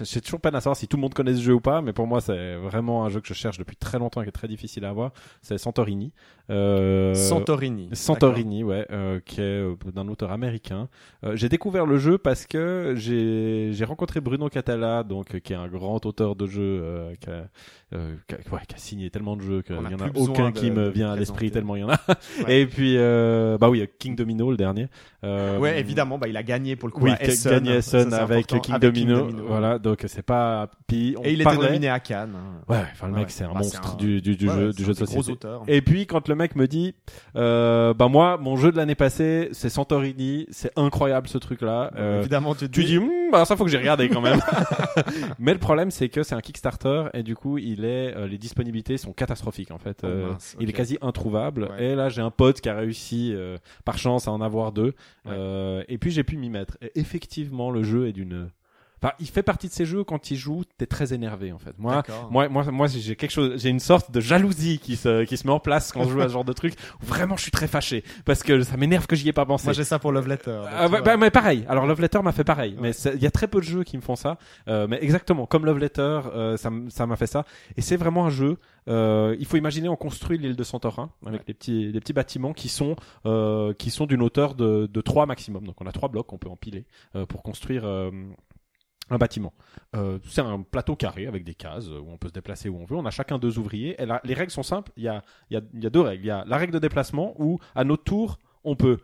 j'ai toujours peine à savoir si tout le monde connaît ce jeu ou pas, mais pour moi, c'est vraiment un jeu que je cherche depuis très longtemps et qui est très difficile à avoir. C'est Santorini. Euh, Santorini. Santorini, ouais, euh, qui est euh, d'un auteur américain. Euh, j'ai découvert le jeu parce que j'ai j'ai rencontré Bruno Catala, donc qui est un grand auteur de jeux, euh, qui, a, euh, qui a- ouais, qui a signé tellement de jeux qu'il On y a en a aucun de- qui me vient à l'esprit tellement il y en a. Ouais. [laughs] Et puis, euh, bah oui, King Domino le dernier. Euh, Ouais, évidemment, bah, il a gagné pour le coup Oui, à Essen. gagné Essen avec King, avec Domino, Voilà, donc c'est pas. Puis on Et il était nominé à Cannes. hein. Ouais, enfin le Ouais, mec c'est un bah, monstre un- du, du, du jeu, du jeu de société. Et puis quand le mec me dit, euh, bah moi mon jeu de l'année passée c'est Santorini, c'est incroyable ce truc là. Euh, Évidemment, tu te tu dis, Hmm, bah ça faut que j'ai regardé quand même. [laughs] [laughs] Mais le problème c'est que c'est un Kickstarter et du coup il est, euh, les disponibilités sont catastrophiques en fait. Oh, Euh, Il est quasi introuvable. Ouais. Et là j'ai un pote qui a réussi euh, par chance à en avoir deux. Ouais. Euh, et puis j'ai pu m'y mettre. Et effectivement le jeu est d'une Enfin, il fait partie de ces jeux quand il joue, t'es très énervé en fait. Moi, moi, moi, moi, j'ai quelque chose, j'ai une sorte de jalousie qui se, qui se met en place quand je joue à ce genre de truc. Où vraiment, je suis très fâché parce que ça m'énerve que j'y ai pas pensé. Moi, j'ai ça pour Love Letter. tu bah, bah, mais pareil. Alors Love Letter m'a fait pareil. Ouais. Mais il y a très peu de jeux qui me font ça. Euh, mais exactement, comme Love Letter, euh, ça m'a fait ça. Et c'est vraiment un jeu. Euh, il faut imaginer, on construit l'île de Santorin avec Ouais. des petits, des petits bâtiments qui sont, euh, qui sont d'une hauteur de, de 3 maximum. Donc on a trois blocs, on peut empiler euh, pour construire. Un bâtiment. Euh, c'est un plateau carré avec des cases où on peut se déplacer où on veut. On a chacun deux ouvriers. Et la- les règles sont simples. Il y a, il y, a, il y a deux règles. Il y a la règle de déplacement où, à notre tour, on peut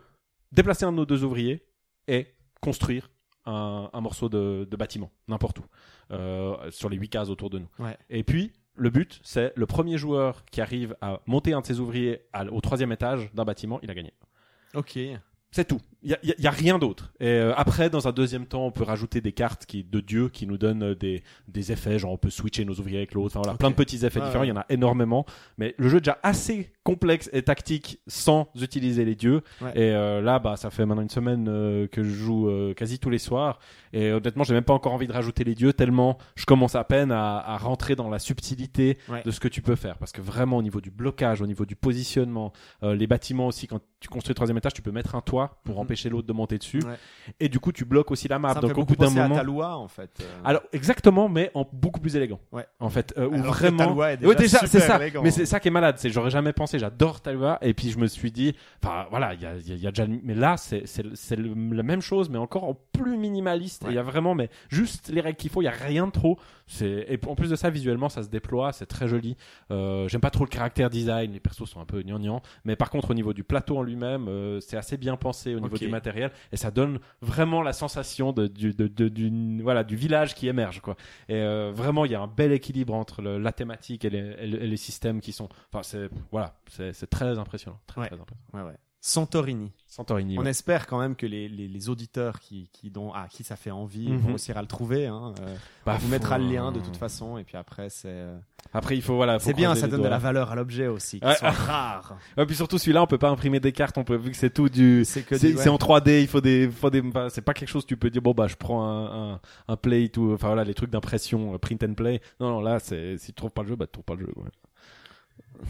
déplacer un de nos deux ouvriers et construire un, un morceau de, de bâtiment, n'importe où, euh, sur les huit cases autour de nous. Ouais. Et puis, le but, c'est le premier joueur qui arrive à monter un de ses ouvriers à- au troisième étage d'un bâtiment, il a gagné. Ok. C'est tout. Il y a, y a- y a rien d'autre. Et euh, après, dans un deuxième temps, on peut rajouter des cartes qui, de dieu qui nous donnent euh, des, des effets, genre on peut switcher nos ouvriers avec l'autre. Enfin voilà, Ok. plein de petits effets différents. ouais. Il y en a énormément. Mais le jeu est déjà assez complexe et tactique sans utiliser les dieux. Ouais. Et euh, là, bah, ça fait maintenant une semaine euh, que je joue euh, quasi tous les soirs. Et honnêtement, j'ai même pas encore envie de rajouter les dieux tellement je commence à peine à, à rentrer dans la subtilité Ouais. de ce que tu peux faire. Parce que vraiment, au niveau du blocage, au niveau du positionnement, euh, les bâtiments aussi, quand tu construis le troisième étage, tu peux mettre un toit pour Mhm. Empêcher l'autre de monter dessus. Ouais. Et du coup, tu bloques aussi la me Donc au bout d'un à moment. Talua, en fait. euh. Alors exactement, mais en beaucoup plus élégant. Ouais. En fait, euh, où Alors que vraiment. Est déjà Ouais, déjà, c'est ça. élégant. Mais c'est ça qui est malade. C'est j'aurais jamais pensé. J'adore Talua et puis je me suis dit, enfin voilà, il y a, il y a- il y a déjà. Mais là, c'est c'est c'est le- la même chose, mais encore en plus minimaliste. Il Ouais. y a vraiment, mais juste les règles qu'il faut. Il y a rien de trop. C'est et en plus de ça, visuellement, ça se déploie. C'est très joli. Euh, J'aime pas trop le caractère design. Les persos sont un peu gnangnang. Mais par contre, au niveau du plateau en lui-même, euh, c'est assez bien pensé au niveau du matériel et ça donne vraiment la sensation de, du, de, de- voilà, du village qui émerge. Quoi. Et euh, vraiment, il y a un bel équilibre entre le- la thématique et les, et le- et les systèmes qui sont. Enfin, c'est voilà, c'est c'est très impressionnant. Très, Ouais. très impressionnant. Ouais, ouais. Santorini. Santorini. On ouais. espère quand même que les, les, les auditeurs qui, qui dont, à qui ça fait envie Mhm. vont réussir à le trouver. Hein. Euh, Bah, on vous mettra le lien de toute façon. Et puis après, c'est euh, Après, il faut voilà. c'est bien, ça donne de la valeur à l'objet aussi, qui Ouais. soit rare. Et puis surtout celui-là, on peut pas imprimer des cartes. On peut vu que c'est tout du. C'est ouais. en 3D, il faut des, faut des, c'est pas quelque chose que tu peux dire bon bah je prends un, un, un plate ou enfin voilà les trucs d'impression euh, print and play. Non non là c'est si tu trouves pas le jeu bah tu trouves pas le jeu. ouais.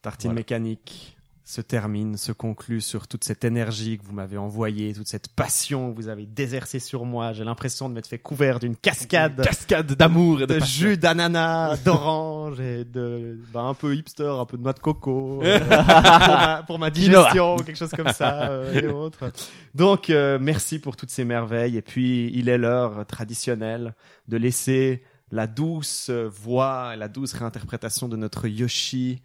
Tartine Voilà. mécanique se termine, se conclut sur toute cette énergie que vous m'avez envoyée, toute cette passion que vous avez déversée sur moi. J'ai l'impression de m'être fait couvert d'une cascade Cascade d'amour et de, jus d'ananas, [laughs] d'orange et de bah, un peu hipster, un peu de noix de coco euh, [laughs] pour, ma, pour ma digestion, quelque chose comme ça [laughs] euh, et autres. Donc euh, merci pour toutes ces merveilles et puis il est l'heure traditionnelle de laisser la douce voix, et la douce réinterprétation de notre Yoshi.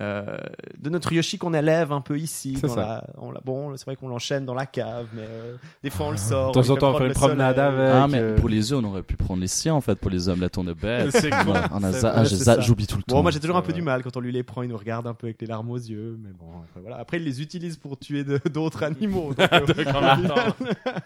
Euh, de notre Yoshi qu'on élève un peu ici. C'est Dans ça. la, on la, bon, c'est vrai qu'on l'enchaîne dans la cave, mais euh, des fois on le sort. De temps en temps, on fait une promenade avec. Ah, mais euh, pour les œufs, on aurait pu prendre les siens en fait, pour les hommes, la tourne bête. C'est con. on vrai, ah, j'oublie tout le temps. Bon, moi j'ai toujours un peu du mal quand on lui les prend, il nous regarde un peu avec les larmes aux yeux, mais bon, après, voilà. Après, il les utilise pour tuer [laughs] d'autres animaux. donc, euh, temps.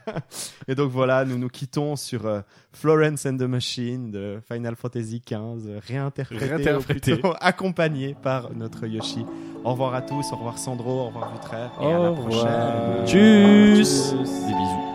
[laughs] Et donc voilà, nous nous quittons sur Florence and the Machine de Final Fantasy XV, réinterprété, ou Réinterprété. plutôt [laughs] accompagné par notre Yoshi. Au revoir à tous, au revoir Sandro, au revoir Vutraire, et à la Au prochaine. Tchuss. Des bisous.